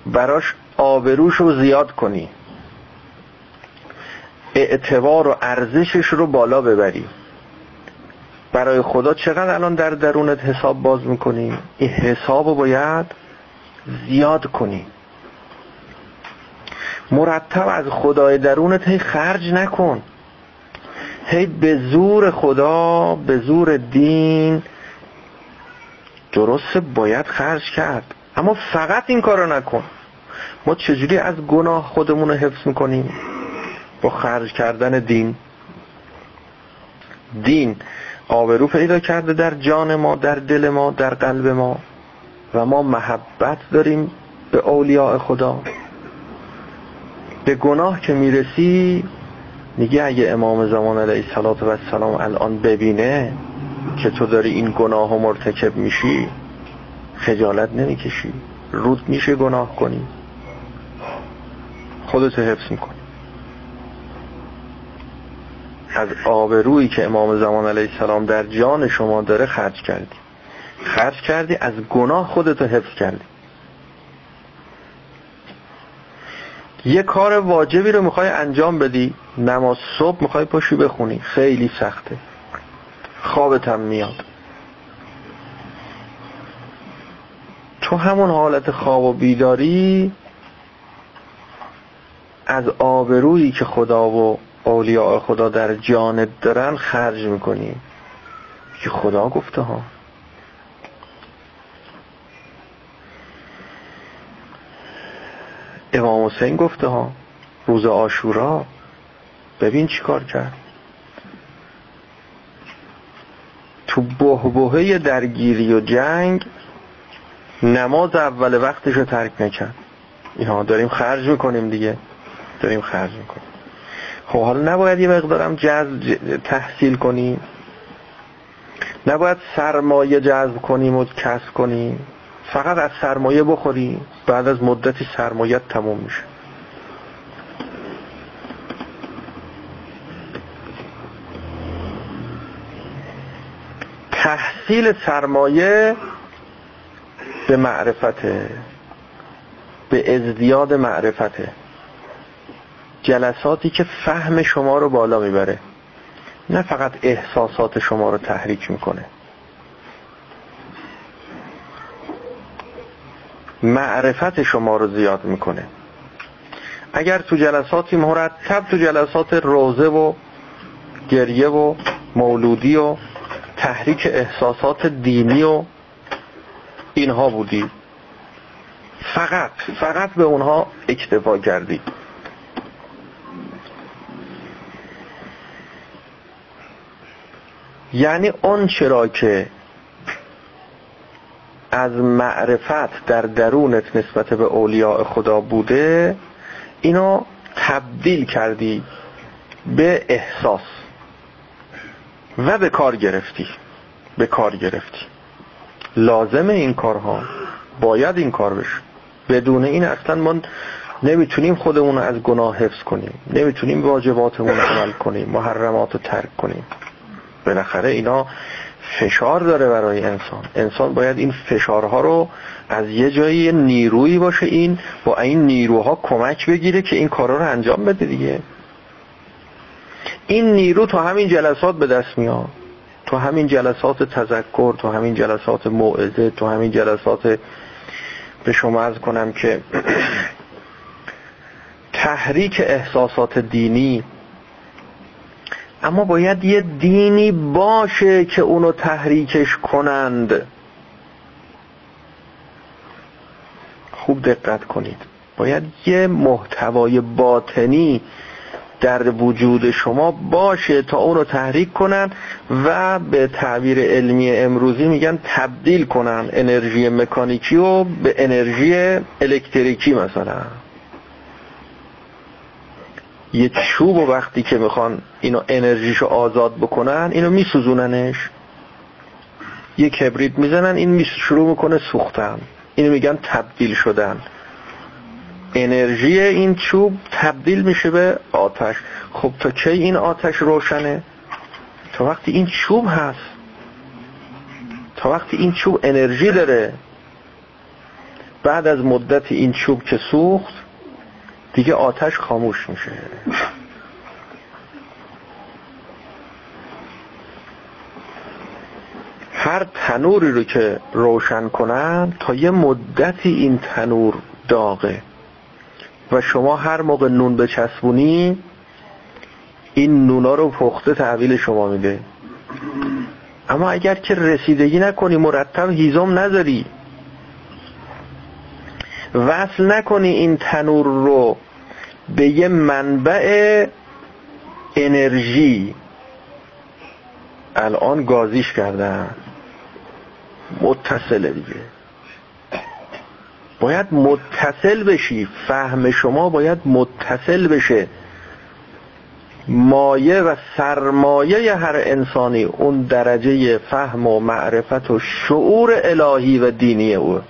S1: براش آبروش رو زیاد کنی. اعتبار و ارزشش رو بالا ببری برای خدا چقدر الان در درونت حساب باز می‌کنی؟ این حساب رو باید زیاد کنی. مرتب از خدای درونت هی خرج نکن. هی به زور خدا به زور دین درسته باید خرج کرد. اما فقط این کارو نکن. ما چجوری از گناه خودمون رو حفظ می‌کنیم؟ با خرج کردن دین. دین آبرو پیدا کرده در جان ما در دل ما در قلب ما. و ما محبت داریم به اولیاء خدا. به گناه که می‌رسی میگه اگه امام زمان علیه السلام الان ببینه که تو داری این گناه و مرتکب میشی خجالت نمی‌کشی. رود میشه گناه کنی. خودتو حفظ می‌کنی. از آبرویی که امام زمان علیه السلام در جان شما داره خرج کردی. خرج کردی از گناه خودتو حفظ کردی. یه کار واجبی رو می‌خوای انجام بدی نماز صبح می‌خوای پاشی بخونی خیلی سخته. خوابت هم میاد. تو همون حالت خواب و بیداری از آبرویی که خدا و اولیاء خدا در جانت دارن خرج می‌کنی. که خدا گفته ها. امام حسین گفته ها روز آشورا ببین چی کار کرد. تو بهبهه درگیری و جنگ نماز اول وقتش رو ترک نکرد. اینها داریم خرج می‌کنیم دیگه. داریم خرج می‌کنیم. خب حالا نباید یه مقدارم جذب تحصیل کنیم. نباید سرمایه جذب کنیم و کسب کنیم. فقط از سرمایه بخوریم بعد از مدتی سرمایه تموم میشه. تحصیل سرمایه به معرفته. به ازدیاد معرفته. جلساتی که فهم شما رو بالا می‌بره. نه فقط احساسات شما رو تحریک می‌کنه. معرفت شما رو زیاد می‌کنه. اگر تو جلساتی مرتب تو جلسات روزه و گریه و مولودی و تحریک احساسات دینی و اینها بودی فقط فقط به اونها اکتفا کردی. یعنی اون چرا که از معرفت در درونت نسبت به اولیاء خدا بوده اینو تبدیل کردی به احساس و به کار گرفتی. به کار گرفتی. لازم این کارها. باید این کار بشه. بدون این اصلا ما نمی‌تونیم خودمون رو از گناه حفظ کنیم. نمی‌تونیم واجباتمون عمل کنیم. محرمات رو ترک کنیم. بالاخره اینا فشار داره برای انسان. انسان باید این فشارها رو از یه جایی نیرویی باشه این با این نیروها کمک بگیره که این کارا رو انجام بده دیگه. این نیرو تو همین جلسات به دست میاد. تو همین جلسات تذکر تو همین جلسات موعظه تو همین جلسات به شما از کنم که تحریک احساسات دینی اما باید یه دینی باشه که اونو تحریکش کنند. خوب دقت کنید. باید یه محتوای باطنی در وجود شما باشه تا اونو تحریک کنن و به تعبیر علمی امروزی میگن تبدیل کنن انرژی مکانیکی و به انرژی الکتریکی مثلا. یه چوب و وقتی که می‌خوان اینو انرژیشو آزاد بکنن اینو میسوزوننش. یه کبریت می‌زنن این شروع می‌کنه سوختن. اینو میگن تبدیل شدن. انرژی این چوب تبدیل میشه به آتش. خب تا کی این آتش روشنه؟ تا وقتی این چوب هست. تا وقتی این چوب انرژی داره. بعد از مدت این چوب که سوخت دیگه آتش خاموش میشه. هر تنوری رو که روشن کنن تا یه مدتی این تنور داغه. و شما هر موقع نون بچسبونی این نونا رو پخته تحویل شما میده. اما اگر که رسیدگی نکنی مرتب هیزم نذاری. وصل نکنی این تنور رو به یه منبع انرژی. الان گازیش کردن. متصله دیگه. باید متصل بشی. فهم شما باید متصل بشه. مایه و سرمایه هر انسانی اون درجه فهم و معرفت و شعور الهی و دینی او.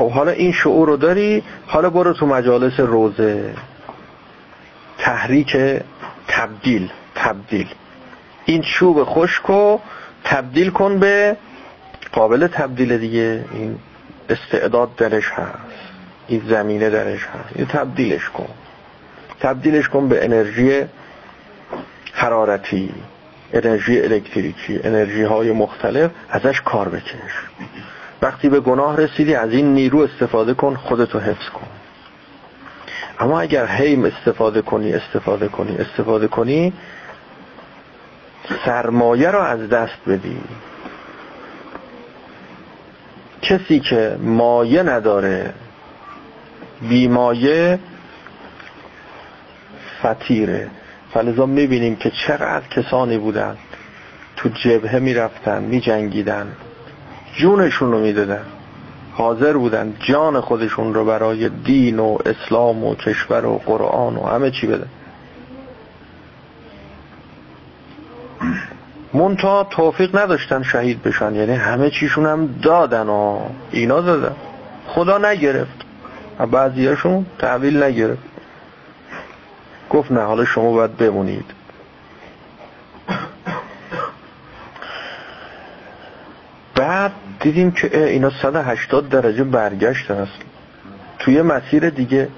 S1: خب حالا این شعور رو داری؟ حالا برو تو مجالس روزه. تحریک تبدیل تبدیل. این چوب خشکو تبدیل کن به قابل تبدیل دیگه. این استعداد درش هست. این زمینه درش هست. این تبدیلش کن. تبدیلش کن به انرژی حرارتی انرژی الکتریکی انرژی های مختلف ازش کار بکش. وقتی به گناه رسیدی از این نیرو استفاده کن خودتو حفظ کن. اما اگر هیم استفاده کنی استفاده کنی استفاده کنی سرمایه رو از دست بدی. کسی که مایه نداره بیمایه فتیره فلزا می‌بینیم که چقدر کسانی بودن تو جبهه می‌رفتن میجنگیدن. جونشون رو می‌دادن. حاضر بودن جان خودشون رو برای دین و اسلام و کشور و قرآن و همه چی بدن. منتها توفیق نداشتن شهید بشن. یعنی همه چیشون هم دادن و اینا دادن. خدا نگرفت. بعضیاشون تحویل نگرفت. گفت نه حالا شما باید بمونید. بعد دیدیم که اینا 180 درجه برگشت هست توی مسیر دیگه.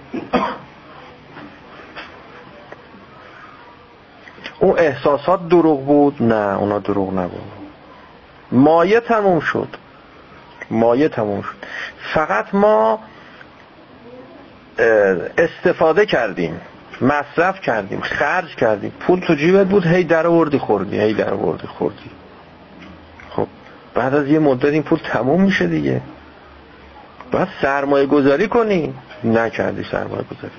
S1: اون احساسات دروغ بود؟ نه اونا دروغ نبود. مایه تموم شد. مایه تموم شد. فقط ما استفاده کردیم. مصرف کردیم. خرج کردیم. پول تو جیبت بود. هی در آوردی خوردی. هی در آوردی خوردی. بعد از یه مدت این پول تموم میشه دیگه. باید سرمایه گذاری کنی. نکردی سرمایه گذاری.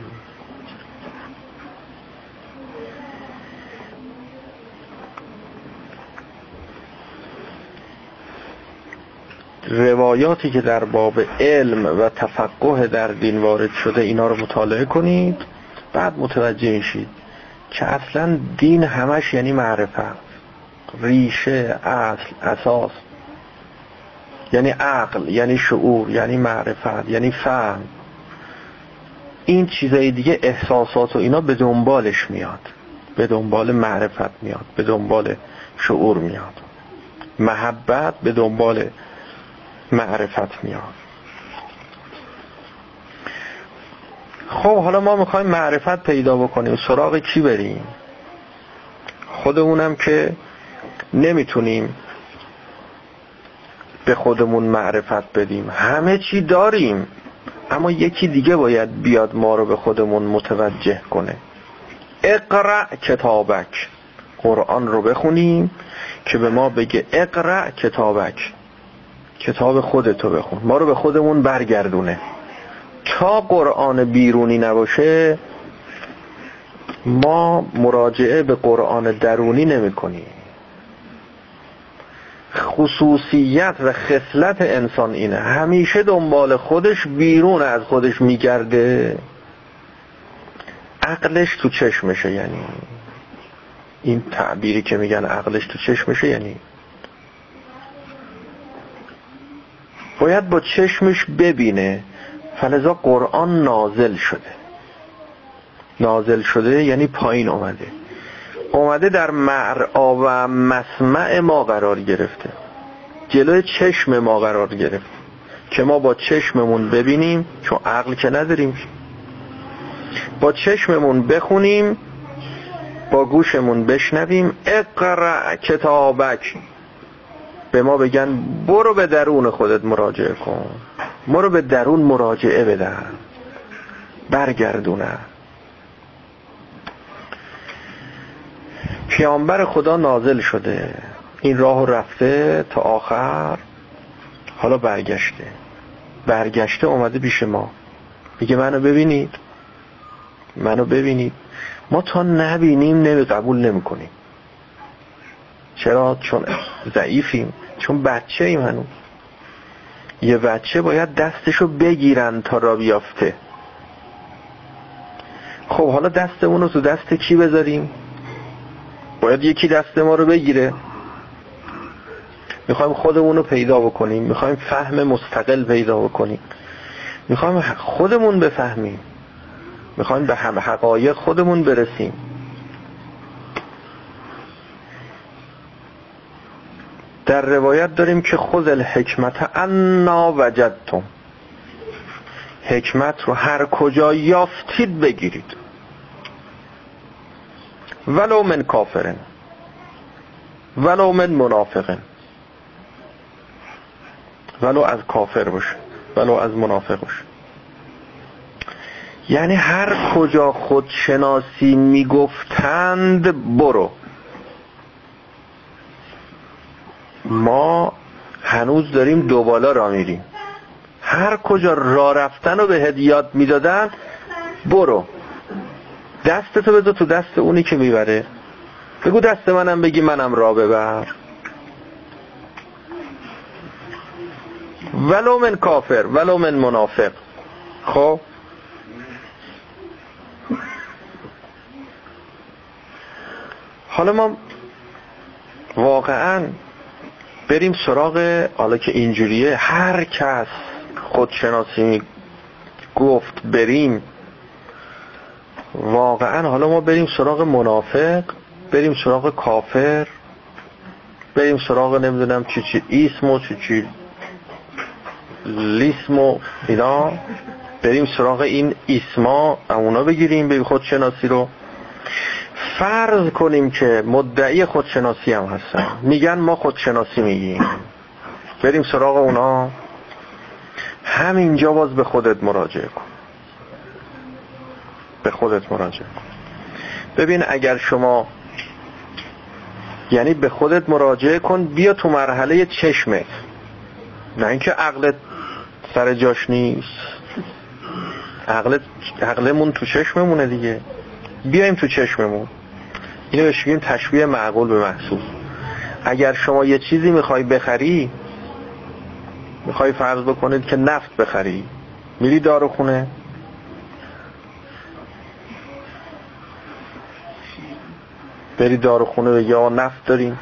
S1: روایاتی که در باب علم و تفقه در دین وارد شده اینا رو مطالعه کنید. بعد متوجه میشید که اصلا دین همش یعنی معرفت. ریشه اصل اساس. یعنی عقل یعنی شعور یعنی معرفت یعنی فهم. این چیزای دیگه احساسات و اینا به دنبالش میاد. به دنبال معرفت میاد به دنبال شعور میاد. محبت به دنبال معرفت میاد. خب حالا ما می‌خوایم معرفت پیدا بکنیم. سراغ کی بریم؟ خودمونم که نمی‌تونیم به خودمون معرفت بدیم. همه چی داریم اما یکی دیگه باید بیاد ما رو به خودمون متوجه کنه. اقرع کتابک. قرآن رو بخونیم که به ما بگه اقرع کتابک. کتاب خودتو بخون. ما رو به خودمون برگردونه. تا قرآن بیرونی نباشه ما مراجعه به قرآن درونی نمی کنیم خصوصیت و خصلت انسان اینه. همیشه دنبال خودش بیرون از خودش میگرده. عقلش تو چشمشه یعنی. این تعبیری که میگن عقلش تو چشمشه یعنی. باید با چشمش ببینه. فلذا قرآن نازل شده. نازل شده یعنی پایین اومده. اومده در مرعا و مسمع ما قرار گرفته. جلوی چشم ما قرار گرفت که ما با چشممون ببینیم چون عقل که نداریم. با چشممون بخونیم با گوشمون بشنویم. اقرأ کتابک. به ما بگن برو به درون خودت مراجعه کن. برو به درون مراجعه بدن. برگردونه پیامبر خدا نازل شده. این راه رفته تا آخر. حالا برگشته. برگشته اومده پیش ما. میگه منو ببینید. منو ببینید. ما تا نبینیم نمی قبول نمی کنیم. چرا؟ چون ضعیفیم. چون بچه ایم هنوز. یه بچه باید دستشو بگیرن تا را بیافته. خب حالا دستمون رو تو دست کی بذاریم؟ باید یکی دست ما رو بگیره. می‌خوایم خودمون رو پیدا بکنیم. می‌خوایم فهم مستقل پیدا بکنیم. می‌خوایم خودمون بفهمیم. می‌خوایم به هم حقایق خودمون برسیم. در روایت داریم که خود الحکمت انا وجدتم. حکمت رو هر کجا یافتید بگیرید. ولو من کافرن. ولو من منافقن. ولو از کافر باشه ولو از منافق باشه یعنی هر کجا خودشناسی می‌گفتند برو. ما هنوز داریم دوبالا را میریم. هر کجا را رفتن و به هدیات می‌دادن برو. دستتو بذار تو دست اونی که می‌بره. بگو دست منم بگی منم را ببر. ولو من کافر ولو من منافق. خب؟ حالا ما واقعا بریم سراغ حالا که اینجوریه هر کس خودشناسی گفت بریم. واقعا حالا ما بریم سراغ منافق بریم سراغ کافر بریم سراغ نمی‌دونم چی چی ایسم و چی چی لیسم و اینا. بریم سراغ این ایسما اونا بگیریم به خودشناسی رو. فرض کنیم که مدعی خودشناسی هم هستن. میگن ما خودشناسی میگیم. بریم سراغ اونا. همینجا باز به خودت مراجعه کن. به خودت مراجعه کن. ببین اگر شما یعنی به خودت مراجعه کن بیا تو مرحله چشمت نه اینکه عقلت سر جاش نیست. عقلت عقلمون تو چشممونه دیگه. بیایم تو چشممون. اینو بهش میگیم تشبیه معقول به محسوس. اگر شما یه چیزی می‌خوای بخری می‌خوای فرض بکنید که نفت بخری. میری داروخونه. بری داروخونه بگی یا نفت داریم.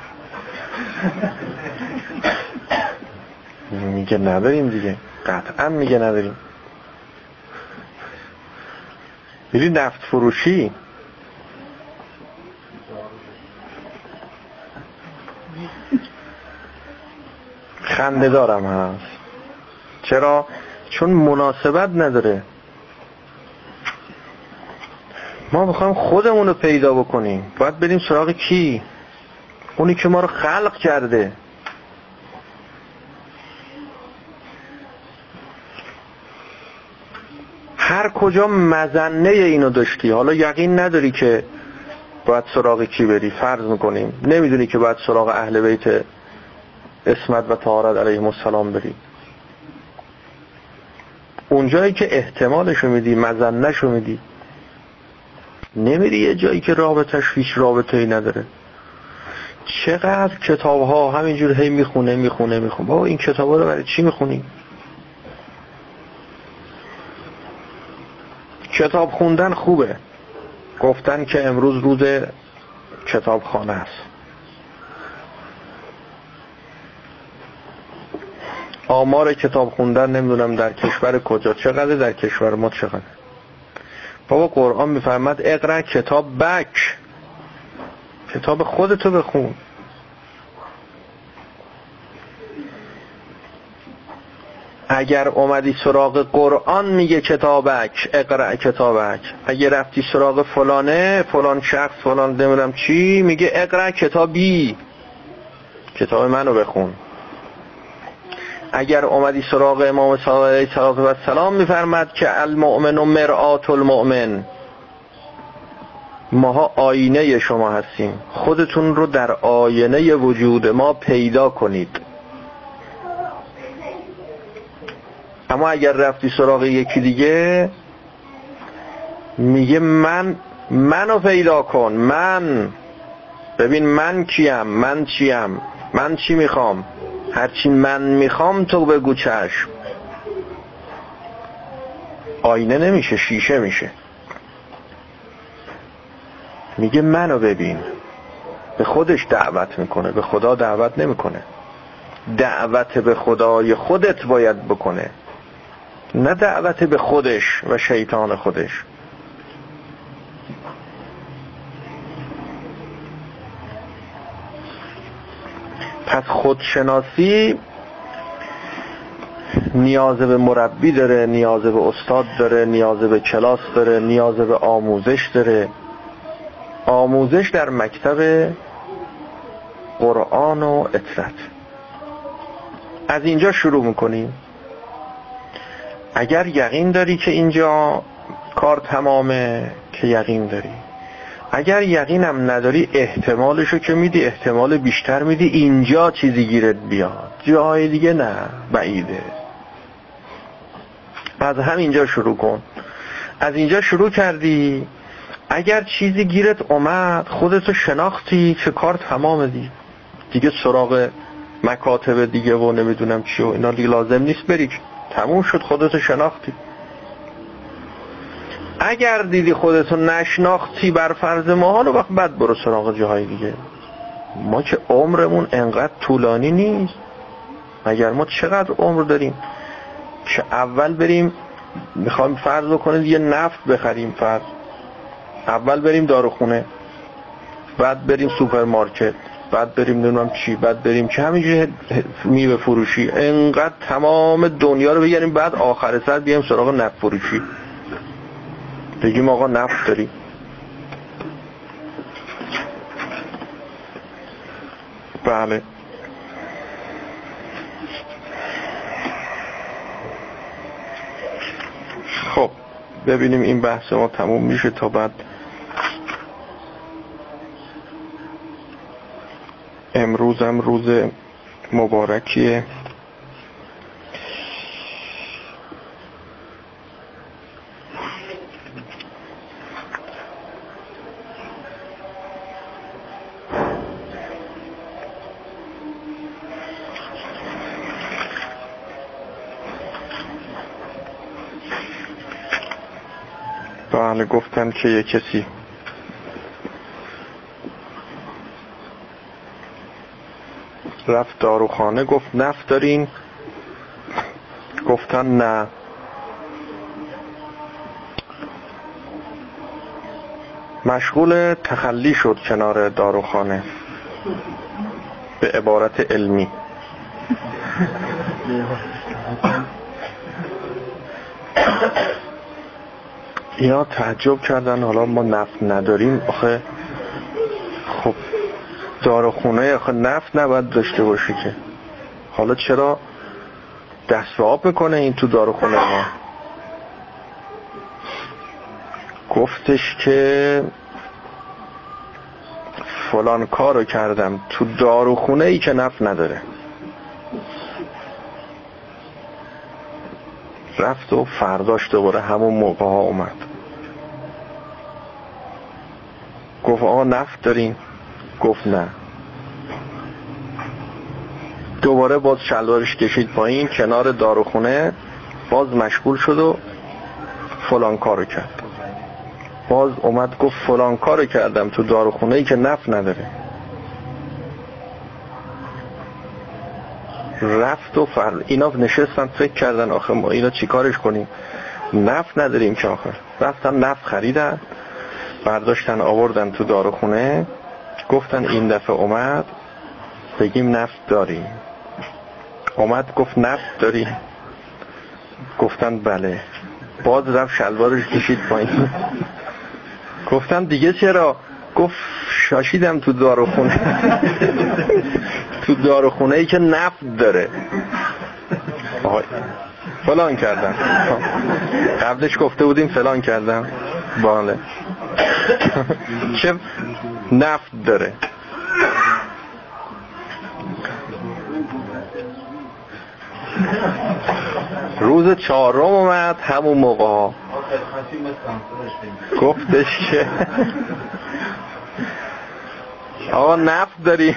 S1: میگه نداریم دیگه. قطعا میگه نداریم. میری نفت فروشی؟ خنده دارم هست. چرا؟ چون مناسبت نداره. ما بخوایم خودمون رو پیدا بکنیم. باید بریم سراغ کی؟ اونی که ما رو خلق کرده. هر کجا مزنه اینو داشتی. حالا یقین نداری که باید سراغ کی بری. فرض می‌کنیم. نمی‌دونی که باید سراغ اهل بیت اسمت و طهارت علیهم السلام بری. اونجایی که احتمالشو میدی مزنشو میدی. نمیری یه جایی که رابطش هیچ رابطه ای نداره. چقدر کتاب ها همینجور هی می‌خونه می‌خونه می‌خونه. بابا این کتاب ها رو برای چی می‌خونی؟ کتاب خوندن خوبه. گفتن که امروز روز کتابخانه است. آمار کتاب خوندن نمی‌دونم در کشور کجا. چقدر در کشور ما چقدر؟ بابا قرآن میفرمد اقرا کتاب بک. کتاب خودتو بخون. اگر اومدی سراغ قرآن میگه کتابک اقرا کتابک اگر رفتی سراغ فلانه فلان شخص فلان نمی‌دونم چی میگه اقرا کتابی. کتاب منو بخون. اگر اومدی سراغ امام الله علیه و سلام میفرماد که المؤمن و مرآت المؤمن. ماها آینه شما هستیم. خودتون رو در آینه وجود ما پیدا کنید. اما اگر رفتی سراغ یکی دیگه میگه من منو پیدا کن. من ببین من کیم من چیم من چی می‌خوام؟ هرچی من می‌خوام تو بگو چشم. آینه نمیشه شیشه میشه. میگه منو ببین. به خودش دعوت می‌کنه به خدا دعوت نمی‌کنه. دعوت به خدای خودت باید بکنه. نه دعوت به خودش و شیطان خودش. پس خودشناسی نیاز به مربی داره نیاز به استاد داره نیاز به کلاس داره نیاز به آموزش داره. آموزش در مکتب قرآن و اطرت از اینجا شروع می‌کنیم. اگر یقین داری که اینجا کار تمامه که یقین داری. اگر یقینم نداری احتمالشو که میدی احتمال بیشتر میدی اینجا چیزی گیرت بیاد. جاهای دیگه نه بعیده. از همینجا شروع کن. از اینجا شروع کردی. اگر چیزی گیرت اومد خودتو شناختی چه کار تمام دی. دیگه سراغ مکاتب دیگه و نمی‌دونم چی و اینا دیگه لازم نیست بری. تموم شد خودتو شناختی. اگر دیدی خودتو نشناختی بر فرض ما رو وقت بعد برو سراغ جاهای دیگه. ما که عمرمون انقدر طولانی نیست. مگر ما چقدر عمر داریم؟ که اول بریم می‌خوایم فرض بکنید یه نفت بخریم فرض. اول بریم داروخونه بعد بریم سوپرمارکت بعد بریم نمی‌دونم چی بعد بریم چه همینجوری میوه فروشی. انقدر تمام دنیا رو بگیریم بعد آخر سر بیایم سراغ نفت فروشی. بگیم آقا نفت داریم. بله. خب ببینیم این بحث ما تموم میشه تا بعد. امروزم روز مبارکیه. بله گفتن که یه کسی. رفت داروخانه گفت نفت دارین؟ گفتن نه. مشغول تخلی شد کنار داروخانه. به عبارت علمی. اینا تعجب کردن. حالا ما نفت نداریم. آخه خب داروخونه آخه نفت نباید داشته باشی که. حالا چرا دست آب می‌کنه این تو داروخونه ما؟ گفتش که فلان کارو کردم. تو داروخونه ای که نفت نداره. رفت و فرداش دوباره همون موقع ها اومد. گفت آقا نفت دارین گفت نه. دوباره باز شلوارش کشید پایین کنار داروخونه. باز مشغول شد و فلان کارو کرد. باز اومد گفت فلان کارو کردم تو داروخونه ای که نفت نداره. رفت و فر... اینا نشستن فکر کردن آخه ما اینا چیکارش کنیم؟ نفت نداریم که آخر رفتن نفت خریدن. برداشتن آوردن تو داروخونه. گفتن این دفعه اومد. بگیم نفت داریم. اومد گفت نفت داریم. گفتن بله. باز رفت شلوارش کشید پایین. گفتن دیگه چرا؟ گفت شاشیدم تو داروخونه. تو داروخونه ای که نفت داره. آهای. فلان کردم قبلش گفته بودیم فلان کردم باله چه نفت داره؟ روز چهارم اومد همون موقع گفتش که آقا نفت داری؟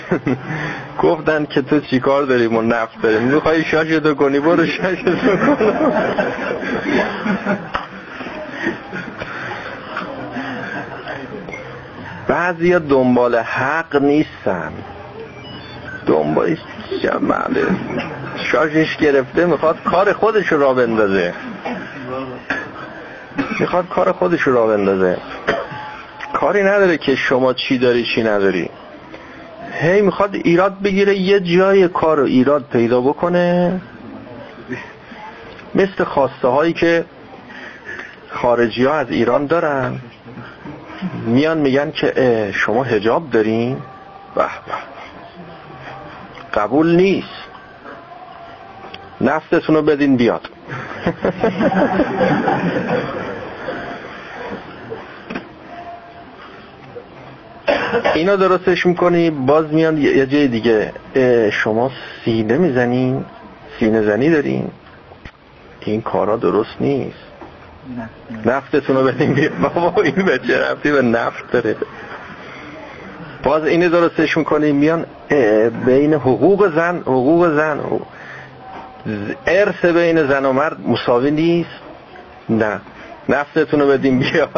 S1: گفتن که تو چیکار داری؟ ما نفت داریم. میخوایی شاشتو کنی؟ برو شاشتو کن بعضی دنبال حق نیستن. دنبال جمعه شاشش گرفته می‌خواد کار خودش را بندازه. می‌خواد کار خودش را بندازه. کاری نداره که شما چی داری چی نداری. هی می‌خواد ایراد بگیره یه جای کار رو ایراد پیدا بکنه. مثل خواسته هایی که خارجی ها از ایران دارن. میان میگن که شما حجاب دارین؟ به به قبول نیست. نفستونو بدین بیاد. اینا درستش می‌کنی باز میان یه جای دیگه. شما سینه می‌زنین سینه زنی دارین. این کارا درست نیست. نفتتون رو بیا بابا این بچه رفتی به نفت داره؟ باز اینه درستش می‌کنیم میان بین حقوق زن حقوق زن. ارث بین زن و مرد مساوی نیست. نه. نفتتون رو بدیم بیا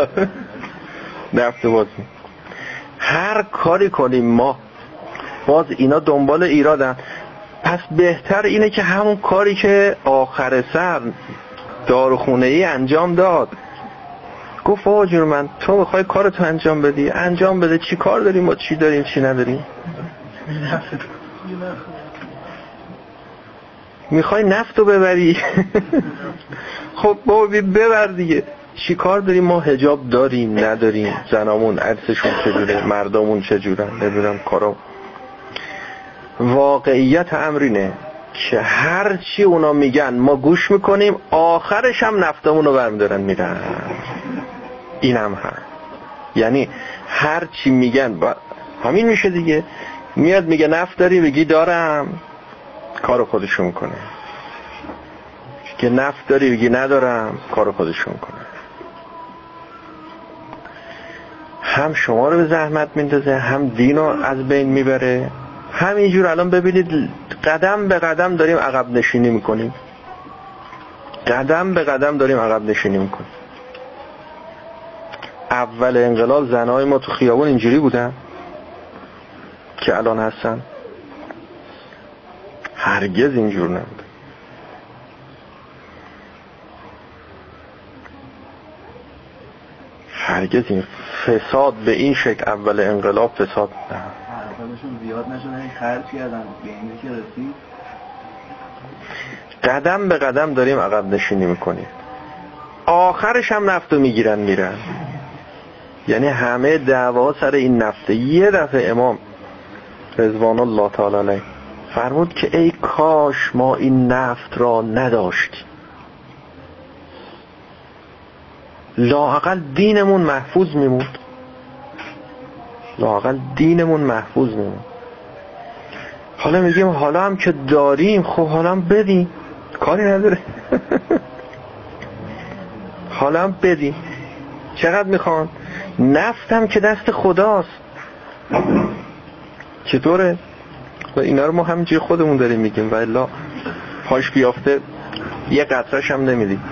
S1: نفت باز هر کاری کنیم ما. باز اینا دنبال ایرادن. پس بهتر اینه که همون کاری که آخر سر داروخونه ای انجام داد. گفت آجور من تو می‌خوای کارتو انجام بدی؟ انجام بده. چی کار داریم؟ ما چی داریم؟ چی نداریم؟ می‌خوای نفتو ببری؟ خب بابا ببر دیگه. چی کار داریم؟ ما هجاب داریم نداریم. زنامون عرصشون چجوره؟ مردمون چجورن؟ نمی‌دونم کارا. واقعیت امرینه که هر چی اونا میگن ما گوش می‌کنیم آخرش هم نفتمون رو برمیدارن میرن. اینم هم یعنی هر چی میگن با... همین میشه دیگه. میاد میگه نفت داری بگی دارم. کار خودشو می‌کنه. که نفت داری بگی ندارم. کار خودشو می‌کنه. هم شما رو به زحمت میندازه هم دین رو از بین می‌بره. همینجور الان ببینید قدم به قدم داریم عقب نشینی می‌کنیم. قدم به قدم داریم عقب نشینی می‌کنیم. اول انقلاب زنهای ما تو خیابون اینجوری بودن که الان هستن. هرگز اینجور نبود. هرگز این فساد به این شکل اول انقلاب فساد نه. زیاد نشده خرج کردن. به اینی که رسید قدم به قدم داریم عقب نشینی می‌کنیم. آخرش هم نفتو می‌گیرن میرن. یعنی همه دعوا سر این نفته. یه دفعه امام رضوان الله تعالی علیه فرمود که ای کاش ما این نفت را نداشتیم. لاقل دینمون محفوظ میمود لاقل دینمون محفوظ میمون حالا میگیم حالا هم که داریم خب حالا هم بدیم. کاری نداره. حالا هم بدیم. چقدر می‌خوان؟ نفتم که دست خداست. چطوره؟ و اینا رو ما همینجوری خودمون داریم میگیم. و الا پاش بیافته یه قطرش هم نمیدیم.